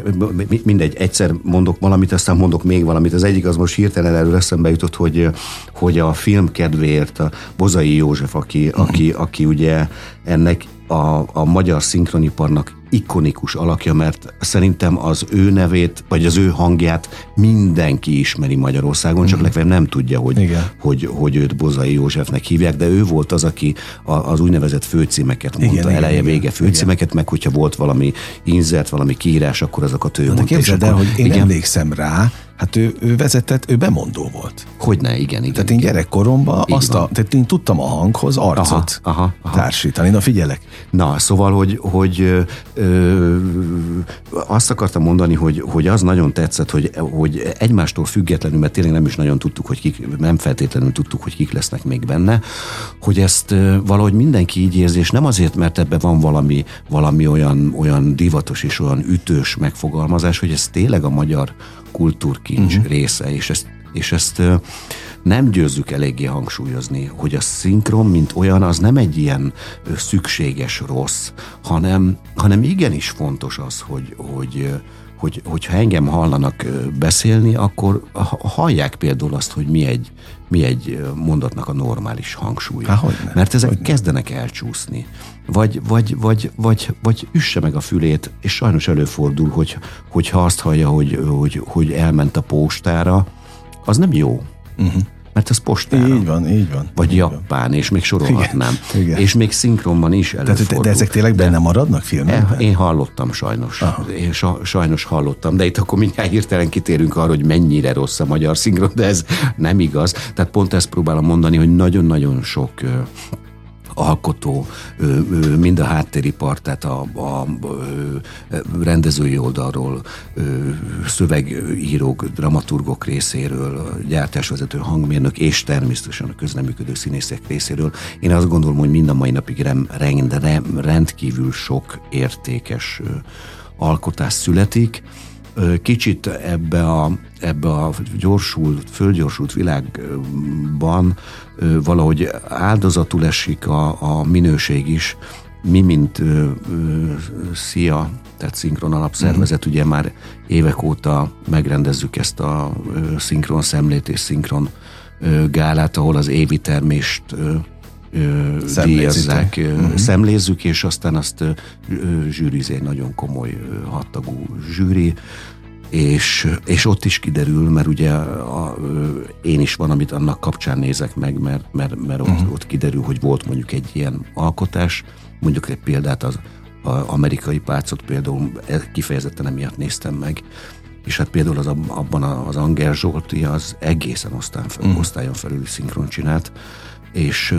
mindegy, egyszer mondok valamit, aztán mondok még valamit. Az egyik az most hirtelen előre eszembe jutott, hogy, hogy a film kedvéért a Bozai József, aki, aki, aki ugye ennek a, a magyar szinkroniparnak ikonikus alakja, mert szerintem az ő nevét, vagy az ő hangját mindenki ismeri Magyarországon, csak mm. legfeljebb nem tudja, hogy, hogy, hogy őt Bozai Józsefnek hívják, de ő volt az, aki az úgynevezett főcímeket mondta, igen, eleje, igen, vége főcímeket, igen. meg hogyha volt valami inzert, valami kiírás, akkor azokat ő Na, mondta. Képzeld el, hogy én igen? emlékszem rá, Hát ő, ő vezetett, ő bemondó volt. Hogyne, igen, igen. Tehát én gyerekkoromban azt a, tehát én tudtam a hanghoz arcot aha, aha, aha. társítani. Na figyelek. Na, szóval, hogy, hogy ö, azt akartam mondani, hogy, hogy az nagyon tetszett, hogy, hogy egymástól függetlenül, mert tényleg nem is nagyon tudtuk, hogy kik, nem feltétlenül tudtuk, hogy kik lesznek még benne, hogy ezt valahogy mindenki így érzi, és nem azért, mert ebben van valami, valami olyan, olyan divatos és olyan ütős megfogalmazás, hogy ez tényleg a magyar kultúrkincs uh-huh. része, és ezt, és ezt nem győzzük eléggé hangsúlyozni, hogy a szinkron, mint olyan, az nem egy ilyen szükséges rossz, hanem, hanem igenis fontos az, hogy, hogy, hogy, hogyha engem hallanak beszélni, akkor hallják például azt, hogy mi egy, mi egy mondatnak a normális hangsúlya. Há, hogyne, Mert ezek hogyne. kezdenek elcsúszni. Vagy, vagy, vagy, vagy, vagy üsse meg a fülét, és sajnos előfordul, hogy, hogyha azt hallja, hogy, hogy, hogy elment a postára, az nem jó. Uh-huh mert ez postára. Így van, így van. Vagy így japán, van. és még sorolhatnám. Igen, igen. És még szinkronban is előfordul. De, de ezek tényleg benne maradnak filmekben? Én hallottam sajnos. Aha. Én sajnos hallottam, de itt akkor mindjárt hirtelen kitérünk arra, hogy mennyire rossz a magyar szinkron, de ez nem igaz. Tehát pont ezt próbálom mondani, hogy nagyon-nagyon sok alkotó, mind a háttéripar, tehát a, a rendezői oldalról, szövegírók, dramaturgok részéről, gyártásvezető hangmérnök és természetesen a közleműködő színészek részéről. Én azt gondolom, hogy mind a mai napig rend, rend, rendkívül sok értékes alkotás születik, kicsit ebbe a, ebbe a gyorsult, földgyorsult világban valahogy áldozatul esik a, a minőség is. Mi, mint ö, ö, SZIA, tehát Szinkron Alapszervezet, uh-huh. ugye már évek óta megrendezzük ezt a ö, szinkron szemlét és szinkron ö, gálát, ahol az évi termést ö, díjazzák, uh-huh. szemlézzük, és aztán azt zsűrizé egy nagyon komoly hattagú zsűri, és, és ott is kiderül, mert ugye a, én is van, amit annak kapcsán nézek meg, mert, mert, mert ott, uh-huh. ott kiderül, hogy volt mondjuk egy ilyen alkotás, mondjuk egy példát az, az amerikai párcot például kifejezetten emiatt néztem meg, és hát például az, abban az Anger Zsolti az egészen osztályon, fel, uh-huh. osztályon felül szinkron csinált, és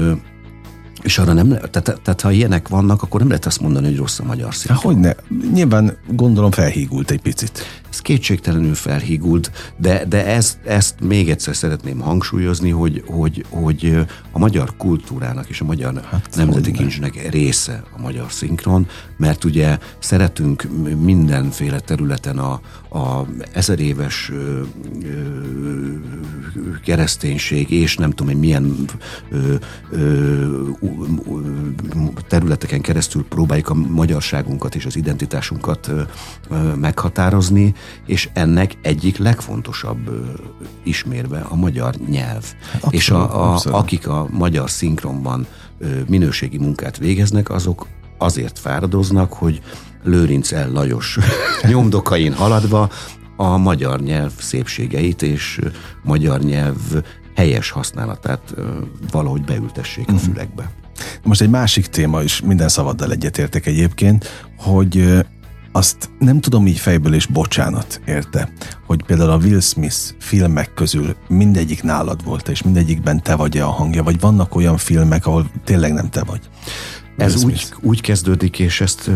és arra nem, tehát, tehát ha ilyenek vannak, akkor nem lehet azt mondani, hogy rossz a magyar szinkron. Hogy ne? Nyilván gondolom felhígult egy picit. Ez kétségtelenül felhígult, de, de ezt, ezt még egyszer szeretném hangsúlyozni, hogy, hogy, hogy a magyar kultúrának és a magyar hát, nemzeti kincsnek része a magyar szinkron, mert ugye szeretünk mindenféle területen a, a ezer éves ö, ö, kereszténység és nem tudom, hogy milyen ö, ö, területeken keresztül próbáljuk a magyarságunkat és az identitásunkat meghatározni, és ennek egyik legfontosabb ismérve a magyar nyelv. Abszolút, és a, a, akik a magyar szinkronban minőségi munkát végeznek, azok azért fáradoznak, hogy Lőrinc el Lajos nyomdokain haladva a magyar nyelv szépségeit és magyar nyelv helyes használatát valahogy beültessék a mhm. fülekbe. Most egy másik téma is, minden szavaddal egyetértek egyébként, hogy azt nem tudom így fejből, és bocsánat, érte, hogy például a Will Smith filmek közül mindegyik nálad volt, és mindegyikben te vagy-e a hangja, vagy vannak olyan filmek, ahol tényleg nem te vagy? Ez úgy, úgy kezdődik, és ezt,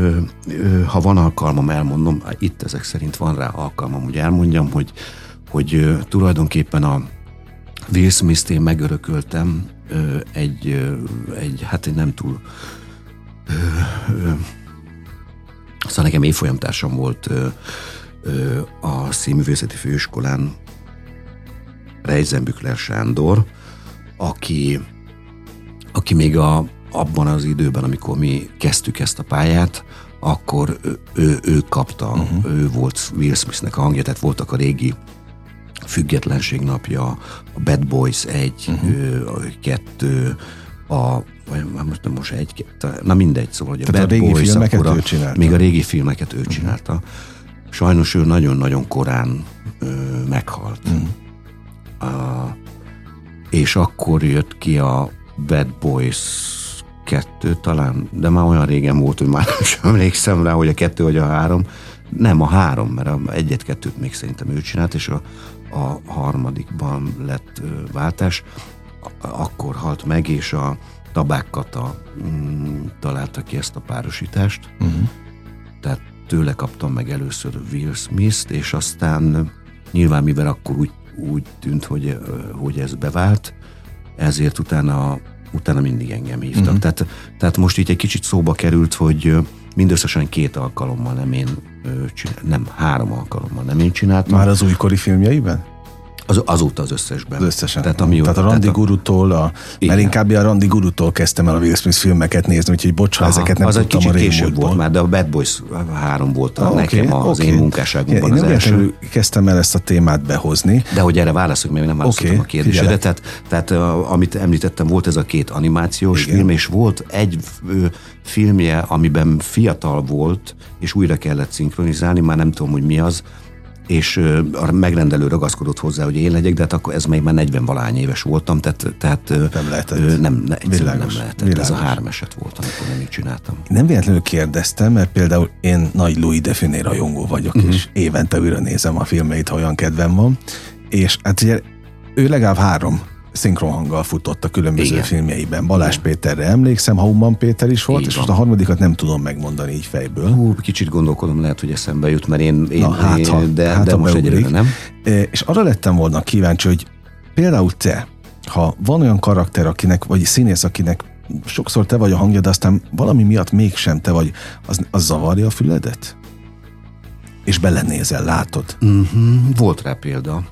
ha van alkalmam, elmondom, itt ezek szerint van rá alkalmam, hogy elmondjam, hogy, hogy tulajdonképpen a Will Smith-t én megörököltem egy, egy, hát egy nem túl aztán nekem évfolyamtársam volt a színművészeti főiskolán Reizenbükler Sándor, aki, aki még a, abban az időben, amikor mi kezdtük ezt a pályát, akkor ő, ő, ő kapta, uh-huh. ő volt Will Smithnek a hangja, tehát voltak a régi Függetlenség napja, a Bad Boys 1, uh-huh. 2, a vagy most nem most egy, na mindegy, szóval, hogy a Tehát Bad a régi Boys, filmeket ő csinálta. Még a régi filmeket ő uh-huh. csinálta. Sajnos ő nagyon-nagyon korán ö, meghalt. Uh-huh. A, és akkor jött ki a Bad Boys kettő talán, de már olyan régen volt, hogy már nem emlékszem rá, hogy a kettő vagy a három. Nem, a három, mert a egyet-kettőt még szerintem ő csinált, és a, a harmadikban lett váltás. Akkor halt meg, és a Tabák Kata mm, találta ki ezt a párosítást. Uh-huh. Tehát tőle kaptam meg először Will Smith-t, és aztán nyilván mivel akkor úgy, úgy tűnt, hogy, hogy ez bevált, ezért utána, utána mindig engem hívtak. Uh-huh. Tehát, tehát most így egy kicsit szóba került, hogy mindösszesen két alkalommal nem én csináltam, nem három alkalommal nem én csináltam. Már az újkori filmjeiben? Az, azóta az összesben. Az összesen. Tehát, amióta, tehát a Randy tehát Gurutól, a, Igen. mert inkább a Randy Gurutól kezdtem el a Will Smith filmeket nézni, úgyhogy bocs, ha ezeket nem az egy tudtam kicsit a később volt már, de a Bad Boys 3 volt a, Ah, nekem oké, az oké. én munkásságomban Én az nem első. kezdtem el ezt a témát behozni. De hogy erre válaszolok, mert nem válaszoltam Oké, a kérdésedre. figyelek. Tehát, tehát amit említettem, volt ez a két animációs Igen. film, és volt egy filmje, amiben fiatal volt, és újra kellett szinkronizálni, már nem tudom, hogy mi az, és a megrendelő ragaszkodott hozzá, hogy én legyek, de hát akkor ez még már 40 valány éves voltam, tehát, tehát Nem lehetett. Nem, ne, Világos, nem lehetett. Ez a világos. három eset volt, amikor nem így csináltam. Nem véletlenül kérdeztem, mert például én nagy Louis Definé rajongó vagyok, uh-huh. és évente újra nézem a filmeit, ha olyan kedvem van. És hát ugye ő legalább három szinkronhanggal futott a különböző Igen. Igen. filmjeiben. Balázs Péterre emlékszem, Hauman Péter is volt, Így és most a harmadikat nem tudom megmondani így fejből. Hú, kicsit gondolkodom, lehet, hogy eszembe jut, mert én, én, Na, hát, ha, én de, hát, de most egyelőre nem. És arra lettem volna kíváncsi, hogy például te, ha van olyan karakter, akinek, vagy színész, akinek sokszor te vagy a hangja, de aztán valami miatt mégsem te vagy, az, az zavarja a füledet? És belenézel, látod. Uh-huh. Volt rá példa.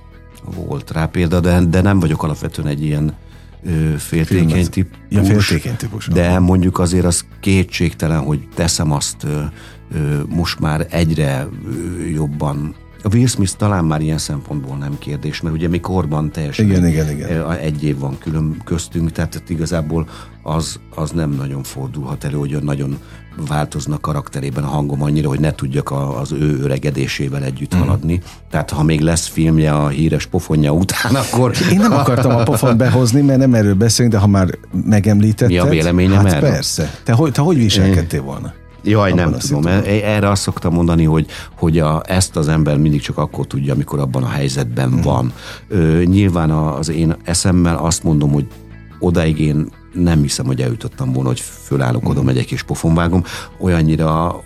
Volt rá példa, de, de nem vagyok alapvetően egy ilyen ö, féltékeny típus. Ja, féltékeny típus. De mondjuk azért az kétségtelen, hogy teszem azt ö, ö, most már egyre ö, jobban. A Will Smith talán már ilyen szempontból nem kérdés, mert ugye mi korban teljesen Igen, egy, igen, igen. ö, Egy év van külön köztünk, tehát igazából az, az nem nagyon fordulhat elő, hogy nagyon változna karakterében a hangom annyira, hogy ne tudjak a, az ő öregedésével együtt Mhm. haladni. Tehát ha még lesz filmje a híres pofonja után, akkor... Én nem akartam a pofont behozni, mert nem erről beszélünk, de ha már megemlítetted... Mi a véleményem hát erről? persze. Te hogy, te hogy viselkedtél volna? Jaj, nem tudom. Erre azt szoktam mondani, hogy, hogy a, ezt az ember mindig csak akkor tudja, amikor abban a helyzetben Mhm. van. Ö, nyilván az én eszemmel azt mondom, hogy odáig én nem hiszem, hogy eljutottam volna, hogy fölállok, oda megyek és pofonvágom. Olyannyira,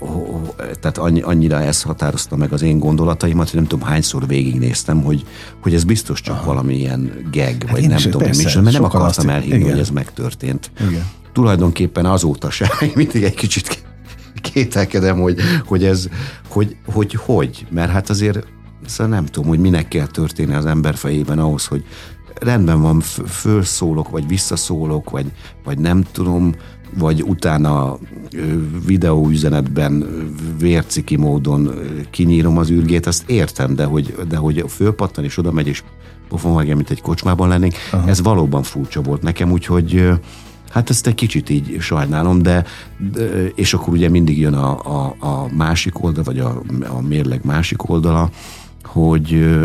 tehát annyi, annyira ez határozta meg az én gondolataimat, hogy nem tudom hányszor végignéztem, hogy, hogy ez biztos csak Aha. valamilyen vagy Hát én nem is, tudom, persze, én, micsoda, mert nem akartam azt- elhinni, igen. hogy ez megtörtént. Igen. Tulajdonképpen azóta sem, mindig egy kicsit kételkedem, hogy, hogy ez, hogy, hogy, hogy, mert hát azért szóval nem tudom, hogy minek kell történni az ember fejében ahhoz, hogy rendben van, fölszólok, vagy visszaszólok, vagy, vagy nem tudom, vagy utána videóüzenetben vérciki módon kinyírom az űrgét, azt értem, de hogy, de hogy fölpattan és oda megy, és pofon vágja, mint egy kocsmában lennénk, Aha. ez valóban furcsa volt nekem, úgyhogy Hát ezt egy kicsit így sajnálom, de, de és akkor ugye mindig jön a, a, a másik oldal, vagy a, a mérleg másik oldala, hogy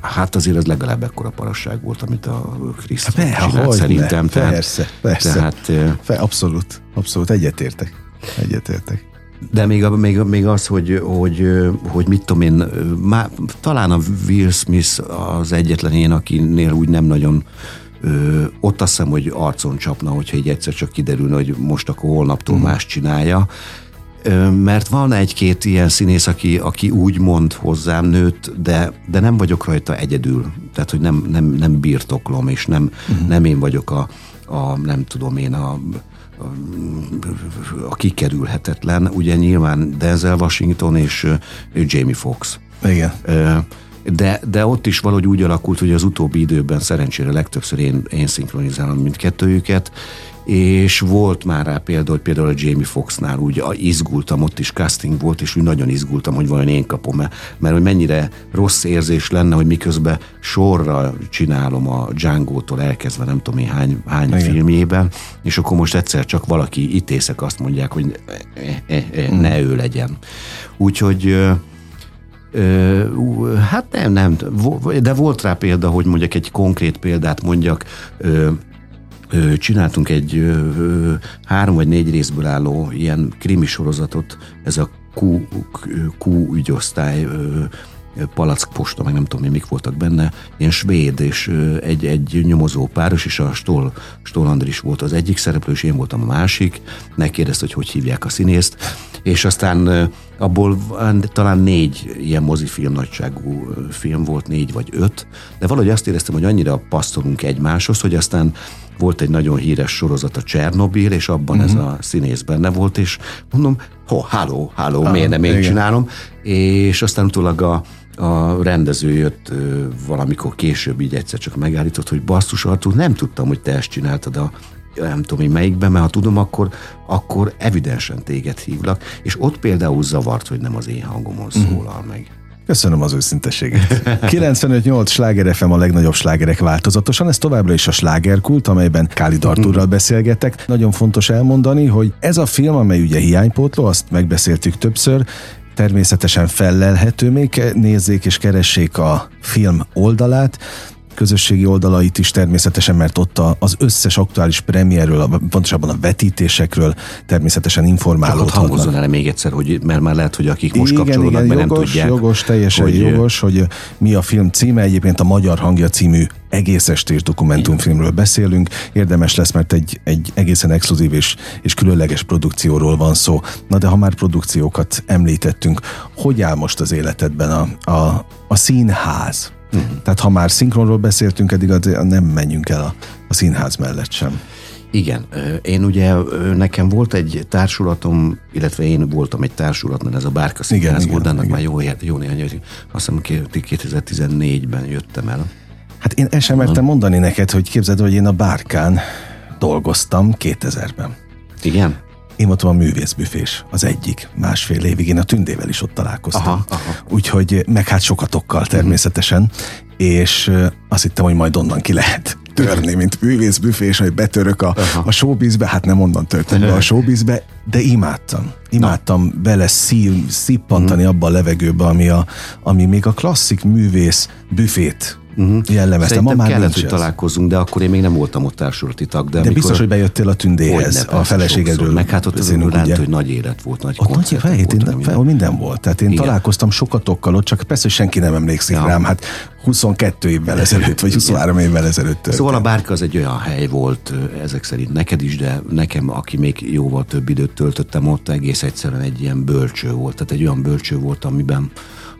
hát azért ez legalább ekkora parasság volt, amit a Krisztus Be, csinált szerintem. Tehát, Persze, persze. Tehát, Fe, abszolút, abszolút egyetértek. Egyetértek. De még, még, még az, hogy, hogy, hogy mit tudom én, má, talán a Will Smith az egyetlen én, akinél úgy nem nagyon ö, ott azt hiszem, hogy arcon csapna, hogyha egy egyszer csak kiderülne, hogy most akkor holnaptól mm. más csinálja. Ö, mert van egy-két ilyen színész, aki, aki úgy mond hozzám nőtt, de, de nem vagyok rajta egyedül. Tehát, hogy nem, nem, nem birtoklom, és nem, mm. nem én vagyok a, a nem tudom én, a, a kikerülhetetlen, ugye nyilván Denzel Washington és ö, Jamie Foxx. Igen. Ö, De, de ott is valahogy úgy alakult, hogy az utóbbi időben szerencsére legtöbbször én, én szinkronizálom mindkettőjüket, és volt már rá példa, hogy például a Jamie Foxnál úgy izgultam, ott is casting volt, és úgy nagyon izgultam, hogy vajon én kapom -e, mert hogy mennyire rossz érzés lenne, hogy miközben sorra csinálom a Django-tól elkezdve nem tudom én hány, hány Igen. filmjében, és akkor most egyszer csak valaki ítészek azt mondják, hogy ne ő legyen. Úgyhogy hát nem, nem, de volt rá példa, hogy mondjak egy konkrét példát mondjak, csináltunk egy három vagy négy részből álló ilyen krimi sorozatot, ez a Q, Q ügyosztály, ö, palack posta, meg nem tudom mik voltak benne, ilyen svéd, és egy, egy nyomozó páros, és a Stoll, Stoll Andris volt az egyik szereplő, és én voltam a másik, megkérdezte, hogy hogy hívják a színészt, és aztán abból talán négy ilyen mozifilm nagyságú film volt, négy vagy öt, de valahogy azt éreztem, hogy annyira passzolunk egymáshoz, hogy aztán volt egy nagyon híres sorozat a Csernobil, és abban uh-huh. ez a színész benne volt, és mondom, ho, háló, háló, miért nem én igen. csinálom, és aztán utólag a, a rendező jött valamikor később így egyszer csak megállított, hogy basszus Artur, nem tudtam, hogy te ezt csináltad a nem tudom én melyikben, mert ha tudom, akkor, akkor evidensen téged hívlak, és ott például zavart, hogy nem az én hangomon mhm. szólal meg. Köszönöm az őszintességet. 95-8 sláger FM a legnagyobb slágerek változatosan, ez továbbra is a slágerkult, amelyben Káli Darturral beszélgetek. Nagyon fontos elmondani, hogy ez a film, amely ugye hiánypótló, azt megbeszéltük többször, természetesen fellelhető, még nézzék és keressék a film oldalát, közösségi oldalait is természetesen, mert ott az összes aktuális premierről, pontosabban a vetítésekről természetesen informálódhatnak. Csak hangozzon el még egyszer, hogy, mert már lehet, hogy akik most igen, kapcsolódnak, igen, jogos, nem tudják. Jogos, teljesen hogy... jogos, hogy mi a film címe, egyébként a Magyar Hangja című egész estés dokumentumfilmről beszélünk. Érdemes lesz, mert egy, egy egészen exkluzív és, és különleges produkcióról van szó. Na de ha már produkciókat említettünk, hogy áll most az életedben a, a, a színház? Uh-huh. Tehát ha már szinkronról beszéltünk, eddig nem menjünk el a, a színház mellett sem. Igen, én ugye, nekem volt egy társulatom, illetve én voltam egy társulat, mert ez a Bárka Színház volt, annak már jó, jó néhány, azt hiszem 2014-ben jöttem el. Hát én ezt sem mertem mondani neked, hogy képzeld, hogy én a Bárkán dolgoztam 2000-ben. Igen? Én voltam a művészbüfés, az egyik, másfél évig. Én a Tündével is ott találkoztam. Aha, aha. Úgyhogy, meg hát sokatokkal természetesen, mm. és azt hittem, hogy majd onnan ki lehet törni, mint művészbüfés, hogy betörök a, a showbizbe, hát nem onnan törtem be a showbizbe, de imádtam. Imádtam Na. bele szív, szippantani mm. abba a levegőbe, ami, a, ami még a klasszik művész büfét uh-huh. jellemezte. Ma már kellett, hogy találkozunk, de akkor én még nem voltam ott társulati tag. De, de biztos, hogy bejöttél a tündéhez, a feleségedről. Meg hát ott az lehet, hogy nagy élet volt, nagy ott nagy fejét, volt, minden, minden volt. Tehát én Igen. találkoztam sokatokkal ott, csak persze hogy senki nem emlékszik ja. rám. Hát 22 évvel ezelőtt, vagy 23 évvel ezelőtt. Történt. Szóval a bárka az egy olyan hely volt, ezek szerint neked is, de nekem, aki még jóval több időt töltöttem ott, egész egyszerűen egy ilyen bölcső volt. Tehát egy olyan bölcső volt, amiben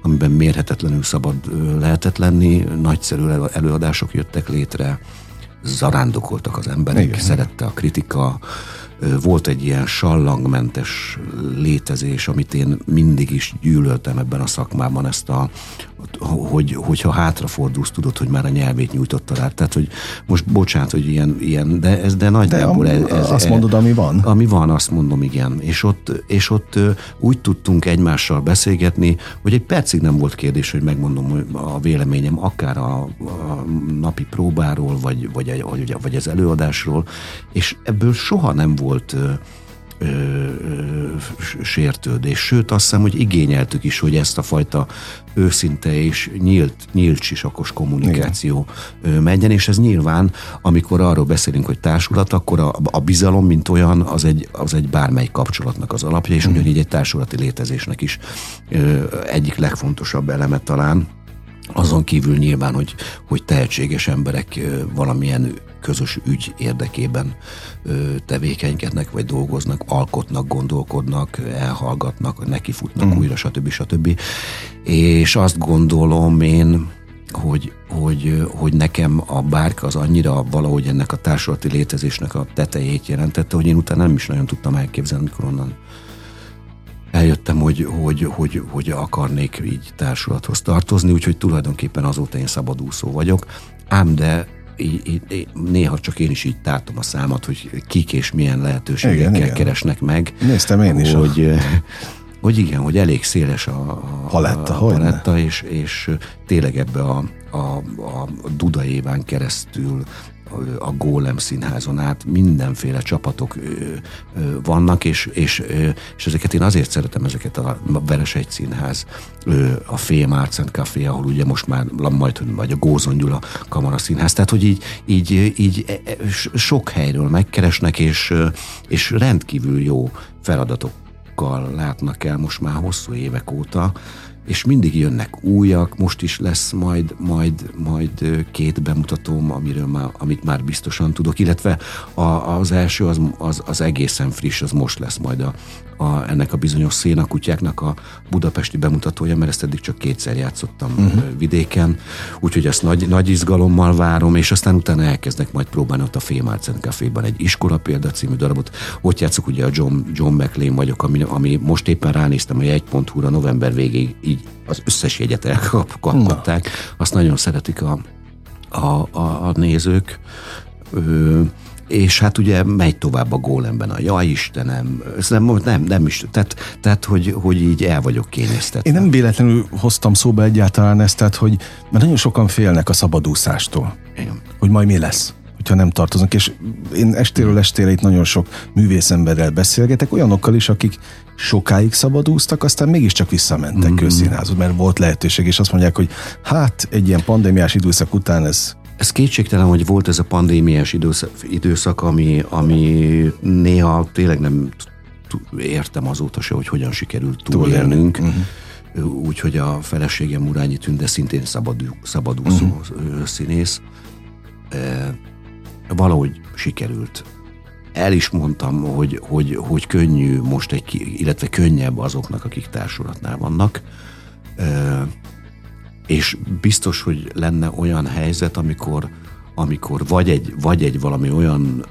amiben mérhetetlenül szabad lehetett lenni, nagyszerű előadások jöttek létre, zarándokoltak az emberek, Igen. szerette a kritika, volt egy ilyen sallangmentes létezés, amit én mindig is gyűlöltem ebben a szakmában, ezt a, hogy, hogyha hátrafordulsz, tudod, hogy már a nyelvét nyújtotta rá. Tehát, hogy most bocsánat, hogy ilyen, ilyen de ez de nagyjából de ez, ez, azt mondod, ami van? Ami van, azt mondom, igen. És ott, és ott úgy tudtunk egymással beszélgetni, hogy egy percig nem volt kérdés, hogy megmondom a véleményem, akár a, a napi próbáról, vagy, vagy, vagy, vagy az előadásról, és ebből soha nem volt ö, ö, sértődés. Sőt, azt hiszem, hogy igényeltük is, hogy ezt a fajta őszinte és nyílt, nyílt sisakos kommunikáció Igen. menjen, és ez nyilván, amikor arról beszélünk, hogy társulat, akkor a, a bizalom, mint olyan, az egy, az egy bármely kapcsolatnak az alapja, és mm. ugyanígy egy társulati létezésnek is ö, egyik legfontosabb eleme talán, azon kívül nyilván, hogy, hogy tehetséges emberek valamilyen közös ügy érdekében tevékenykednek, vagy dolgoznak, alkotnak, gondolkodnak, elhallgatnak, nekifutnak mm. újra, stb. stb. És azt gondolom én, hogy, hogy, hogy nekem a bárka az annyira valahogy ennek a társulati létezésnek a tetejét jelentette, hogy én utána nem is nagyon tudtam elképzelni, mikor onnan eljöttem, hogy, hogy, hogy, hogy akarnék így társulathoz tartozni, úgyhogy tulajdonképpen azóta én szabadúszó vagyok. Ám de így, így, néha csak én is így tártom a számat, hogy kik és milyen lehetőségekkel igen, igen. keresnek meg. Néztem én is. Hogy, a... hogy igen, hogy elég széles a, a paletta, a paletta és, és tényleg ebbe a, a, a Duda éván keresztül a Gólem színházon át mindenféle csapatok vannak, és, és, és ezeket én azért szeretem, ezeket a Veresegy színház, a Fém Arts Café, ahol ugye most már majd, vagy a Gózon Gyula Kamara Színház, tehát hogy így, így, így e, e, sok helyről megkeresnek, és, és rendkívül jó feladatokkal látnak el most már hosszú évek óta, és mindig jönnek újak, most is lesz majd, majd, majd két bemutatóm, amiről már, amit már biztosan tudok, illetve a, az első az, az, az egészen friss, az most lesz majd a, a, ennek a bizonyos szénakutyáknak a budapesti bemutatója, mert ezt eddig csak kétszer játszottam uh-huh. vidéken, úgyhogy ezt nagy, nagy izgalommal várom, és aztán utána elkezdek majd próbálni ott a Fémárcen Caféban egy iskola példa című darabot. Ott játszok ugye a John, John McLean vagyok, ami, ami most éppen ránéztem a 1.hu-ra november végéig így az összes jegyet elkapkodták, azt nagyon szeretik a, a, a, a nézők. Ö, és hát ugye megy tovább a gólemben a ja Istenem, ez nem, nem, nem is, tehát, tehát hogy, hogy így el vagyok kényeztetve. Én nem véletlenül hoztam szóba egyáltalán ezt, tehát hogy mert nagyon sokan félnek a szabadúszástól. Igen. Hogy majd mi lesz hogyha nem tartozunk. És én estéről estére itt nagyon sok művészemberrel beszélgetek, olyanokkal is, akik sokáig szabadúztak, aztán mégiscsak visszamentek mm. közszínházba, mert volt lehetőség, és azt mondják, hogy hát egy ilyen pandémiás időszak után ez ez kétségtelen, hogy volt ez a pandémiás időszak, időszak ami, ami néha tényleg nem értem azóta se, hogy hogyan sikerült túlélnünk. Uh-huh. Úgyhogy a feleségem Urányi Tünde szintén szabadú, szabadúszó uh-huh. színész. E, valahogy sikerült. El is mondtam, hogy, hogy, hogy könnyű most egy, illetve könnyebb azoknak, akik társulatnál vannak. És biztos, hogy lenne olyan helyzet, amikor, amikor vagy egy, vagy egy valami olyan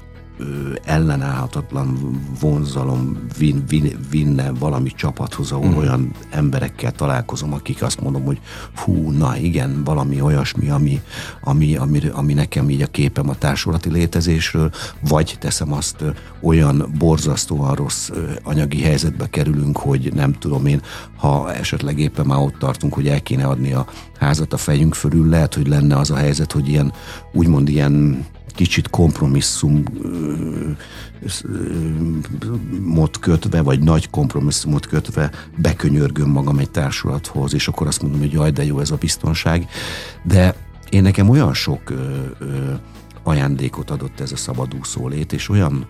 ellenállhatatlan vonzalom vin, vin, vinne valami csapathoz, ahol mm. olyan emberekkel találkozom, akik azt mondom, hogy hú, na igen, valami olyasmi, ami, ami, ami, ami nekem így a képem a társulati létezésről, vagy teszem azt olyan borzasztóan rossz anyagi helyzetbe kerülünk, hogy nem tudom én, ha esetleg éppen már ott tartunk, hogy el kéne adni a házat a fejünk fölül, lehet, hogy lenne az a helyzet, hogy ilyen, úgymond ilyen kicsit kompromisszum mot kötve, vagy nagy kompromisszumot kötve bekönyörgöm magam egy társulathoz, és akkor azt mondom, hogy jaj, de jó ez a biztonság. De én nekem olyan sok ajándékot adott ez a szabadúszó lét, és olyan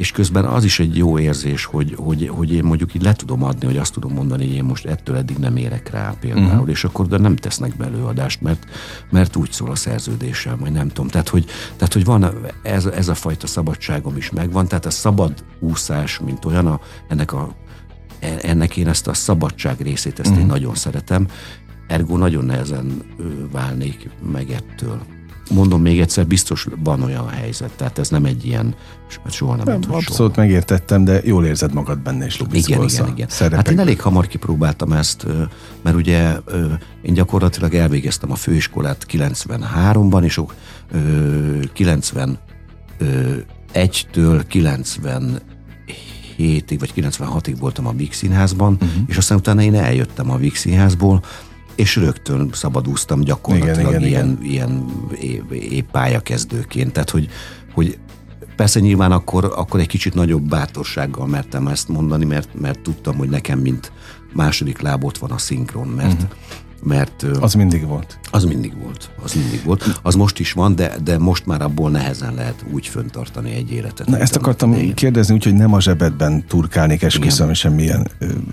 és közben az is egy jó érzés, hogy, hogy, hogy én mondjuk így le tudom adni, hogy azt tudom mondani, hogy én most ettől eddig nem érek rá például, uh-huh. és akkor de nem tesznek belőadást, mert, mert úgy szól a szerződéssel, vagy nem tudom. Tehát, hogy, tehát, hogy van ez, ez a fajta szabadságom is megvan, tehát a szabad úszás, mint olyan, a, ennek a ennek én ezt a szabadság részét, ezt uh-huh. én mhm. nagyon szeretem, ergo nagyon nehezen válnék meg ettől mondom még egyszer, biztos van olyan helyzet, tehát ez nem egy ilyen, soha nem, nem Abszolút soha. megértettem, de jól érzed magad benne, és Igen, igen, igen. Hát én elég hamar kipróbáltam ezt, mert ugye én gyakorlatilag elvégeztem a főiskolát 93-ban, és 91-től 90 ig vagy 96-ig voltam a Víg Színházban, uh-huh. és aztán utána én eljöttem a Víg Színházból, és rögtön szabadúztam gyakorlatilag igen, ilyen, igen. ilyen épp pályakezdőként. Tehát, hogy, hogy persze nyilván akkor, akkor egy kicsit nagyobb bátorsággal mertem ezt mondani, mert, mert tudtam, hogy nekem, mint második lábot van a szinkron, mert, uh-huh mert... Az mindig volt. Az mindig volt. Az mindig volt. Az most is van, de, de most már abból nehezen lehet úgy föntartani egy életet. Na, ezt akartam én. kérdezni, úgyhogy nem a zsebedben turkálnék, esküszöm, semmilyen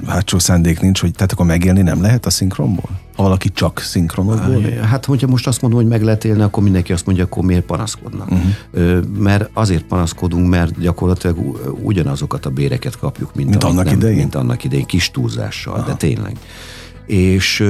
hátsó szándék nincs, hogy tehát akkor megélni nem lehet a szinkronból? Ha valaki csak szinkronokból? Hát, hogyha most azt mondom, hogy meg lehet élni, akkor mindenki azt mondja, akkor miért panaszkodnak? Uh-huh. Mert azért panaszkodunk, mert gyakorlatilag ugyanazokat a béreket kapjuk, mint, mint annak nem, idején? Mint annak idején, kis túlzással, Aha. de tényleg és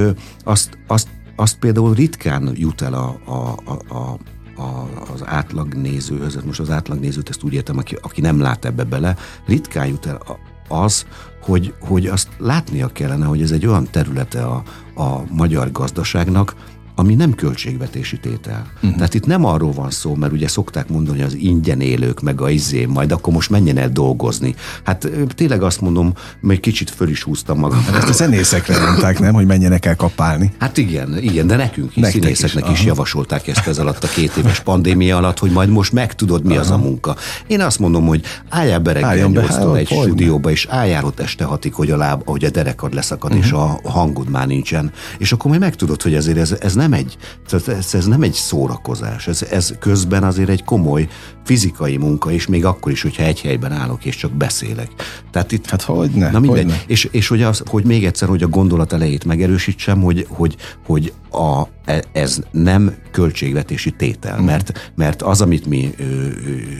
azt, azt, azt például ritkán jut el a, a, a, a a, az átlagnézőhöz, most az átlagnézőt ezt úgy értem, aki, aki nem lát ebbe bele, ritkán jut el az, hogy, hogy azt látnia kellene, hogy ez egy olyan területe a, a magyar gazdaságnak, ami nem költségvetési tétel. Uh-huh. Tehát itt nem arról van szó, mert ugye szokták mondani, hogy az ingyen élők, meg a izé, majd akkor most menjen el dolgozni. Hát tényleg azt mondom, még kicsit föl is húztam magam. Hát ezt a zenészekre mondták, nem, hogy menjenek el kapálni. Hát igen, igen, de nekünk is, Nektek színészeknek is, is javasolták ezt ez alatt a két éves pandémia alatt, hogy majd most megtudod, mi Aha. az a munka. Én azt mondom, hogy álljál be reggel hát, egy stúdióba, és álljál ott este hatig, hogy a láb, ahogy a derekad leszakad, uh-huh. és a hangod már nincsen. És akkor majd megtudod, hogy ezért ez, ez nem nem egy, ez, ez nem egy szórakozás, ez, ez közben azért egy komoly fizikai munka, és még akkor is, hogyha egy helyben állok és csak beszélek. Tehát itt, hát hogy ne, na mindegy. Hogy ne. És, és hogy, az, hogy még egyszer, hogy a gondolat elejét megerősítsem, hogy, hogy, hogy a, e, ez nem költségvetési tétel, mm. mert, mert az, amit mi ö,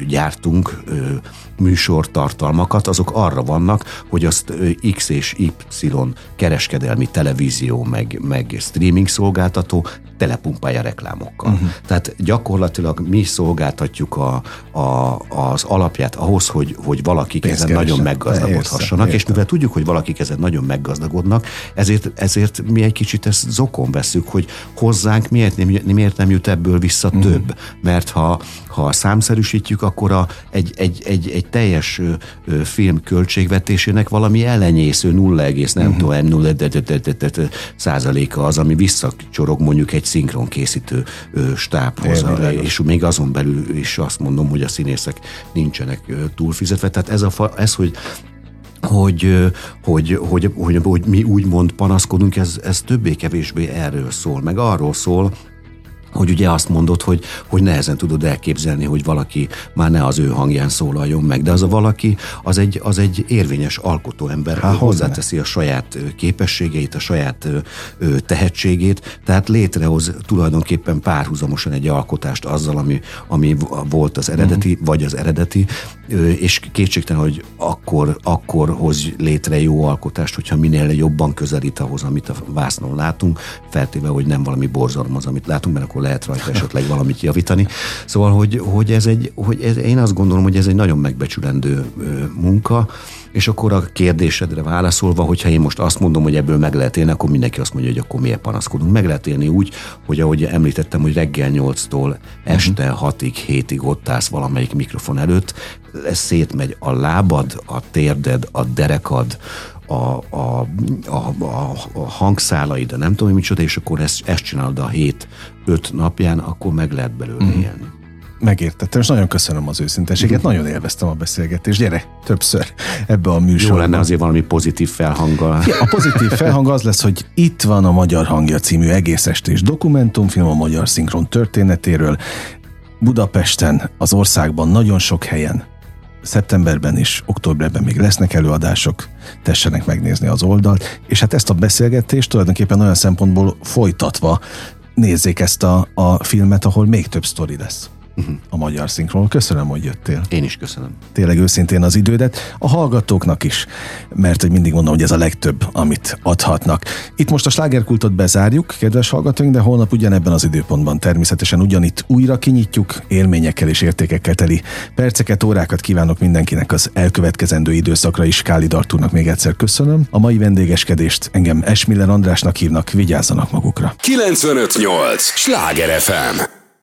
gyártunk, ö, műsortartalmakat, azok arra vannak, hogy azt ö, X és Y kereskedelmi televízió, meg, meg streaming szolgáltató telepumpálja reklámokkal. Uh-huh. Tehát gyakorlatilag mi szolgáltatjuk a, a, az alapját ahhoz, hogy, hogy valakik ezen nagyon meggazdagodhassanak, és mivel tudjuk, hogy valakik ezen nagyon meggazdagodnak, ezért, ezért mi egy kicsit ezt zokon veszük, hogy hozzánk miért nem, miért nem jut ebből vissza uh-huh. több. Mert ha, ha számszerűsítjük, akkor a, egy, egy, egy, egy teljes film költségvetésének valami ellenyésző 0, nem uh-huh. tudom, százaléka az, ami visszacsorog mondjuk egy szinkron készítő stábhoz, és még azon belül is azt mondom, hogy a színészek nincsenek túlfizetve. Tehát ez, a, ez hogy hogy, hogy, hogy, hogy, hogy mi úgymond panaszkodunk, ez, ez többé-kevésbé erről szól, meg arról szól, hogy ugye azt mondod, hogy, hogy nehezen tudod elképzelni, hogy valaki már ne az ő hangján szólaljon meg, de az a valaki, az egy, az egy érvényes alkotó ember, Há, hozzáteszi a saját képességeit, a saját tehetségét, tehát létrehoz tulajdonképpen párhuzamosan egy alkotást azzal, ami, ami volt az eredeti, uh-huh. vagy az eredeti, és kétségtelen, hogy akkor, akkor hoz létre jó alkotást, hogyha minél jobban közelít ahhoz, amit a vásznon látunk, feltéve, hogy nem valami borzalom az, amit látunk, mert akkor lehet rajta esetleg valamit javítani. Szóval, hogy, hogy, ez egy, hogy ez, én azt gondolom, hogy ez egy nagyon megbecsülendő munka, és akkor a kérdésedre válaszolva, hogyha én most azt mondom, hogy ebből meg lehet élni, akkor mindenki azt mondja, hogy akkor miért panaszkodunk. Meg lehet élni úgy, hogy ahogy említettem, hogy reggel 8-tól este 6-ig, 7-ig ott állsz valamelyik mikrofon előtt, ez szétmegy a lábad, a térded, a derekad, a, a, a, a, a hangszálaid, nem tudom, micsoda, és akkor ezt, ezt csinálod a hét, öt napján, akkor meg lehet belőle mm. élni megértettem, és nagyon köszönöm az őszinteséget, nagyon élveztem a beszélgetést. Gyere, többször ebbe a műsorba. Jó lenne azért valami pozitív felhanggal. Ja, a pozitív felhang az lesz, hogy itt van a Magyar Hangja című egész estés dokumentumfilm a magyar szinkron történetéről. Budapesten, az országban nagyon sok helyen szeptemberben és októberben még lesznek előadások, tessenek megnézni az oldalt, és hát ezt a beszélgetést tulajdonképpen olyan szempontból folytatva nézzék ezt a, a filmet, ahol még több sztori lesz a magyar szinkron. Köszönöm, hogy jöttél. Én is köszönöm. Tényleg őszintén az idődet, a hallgatóknak is, mert hogy mindig mondom, hogy ez a legtöbb, amit adhatnak. Itt most a slágerkultot bezárjuk, kedves hallgatóink, de holnap ugyanebben az időpontban természetesen ugyanitt újra kinyitjuk, élményekkel és értékekkel teli perceket, órákat kívánok mindenkinek az elkövetkezendő időszakra is. Káli Dartúrnak még egyszer köszönöm. A mai vendégeskedést engem Esmiller Andrásnak hívnak, vigyázzanak magukra. 958! Sláger FM!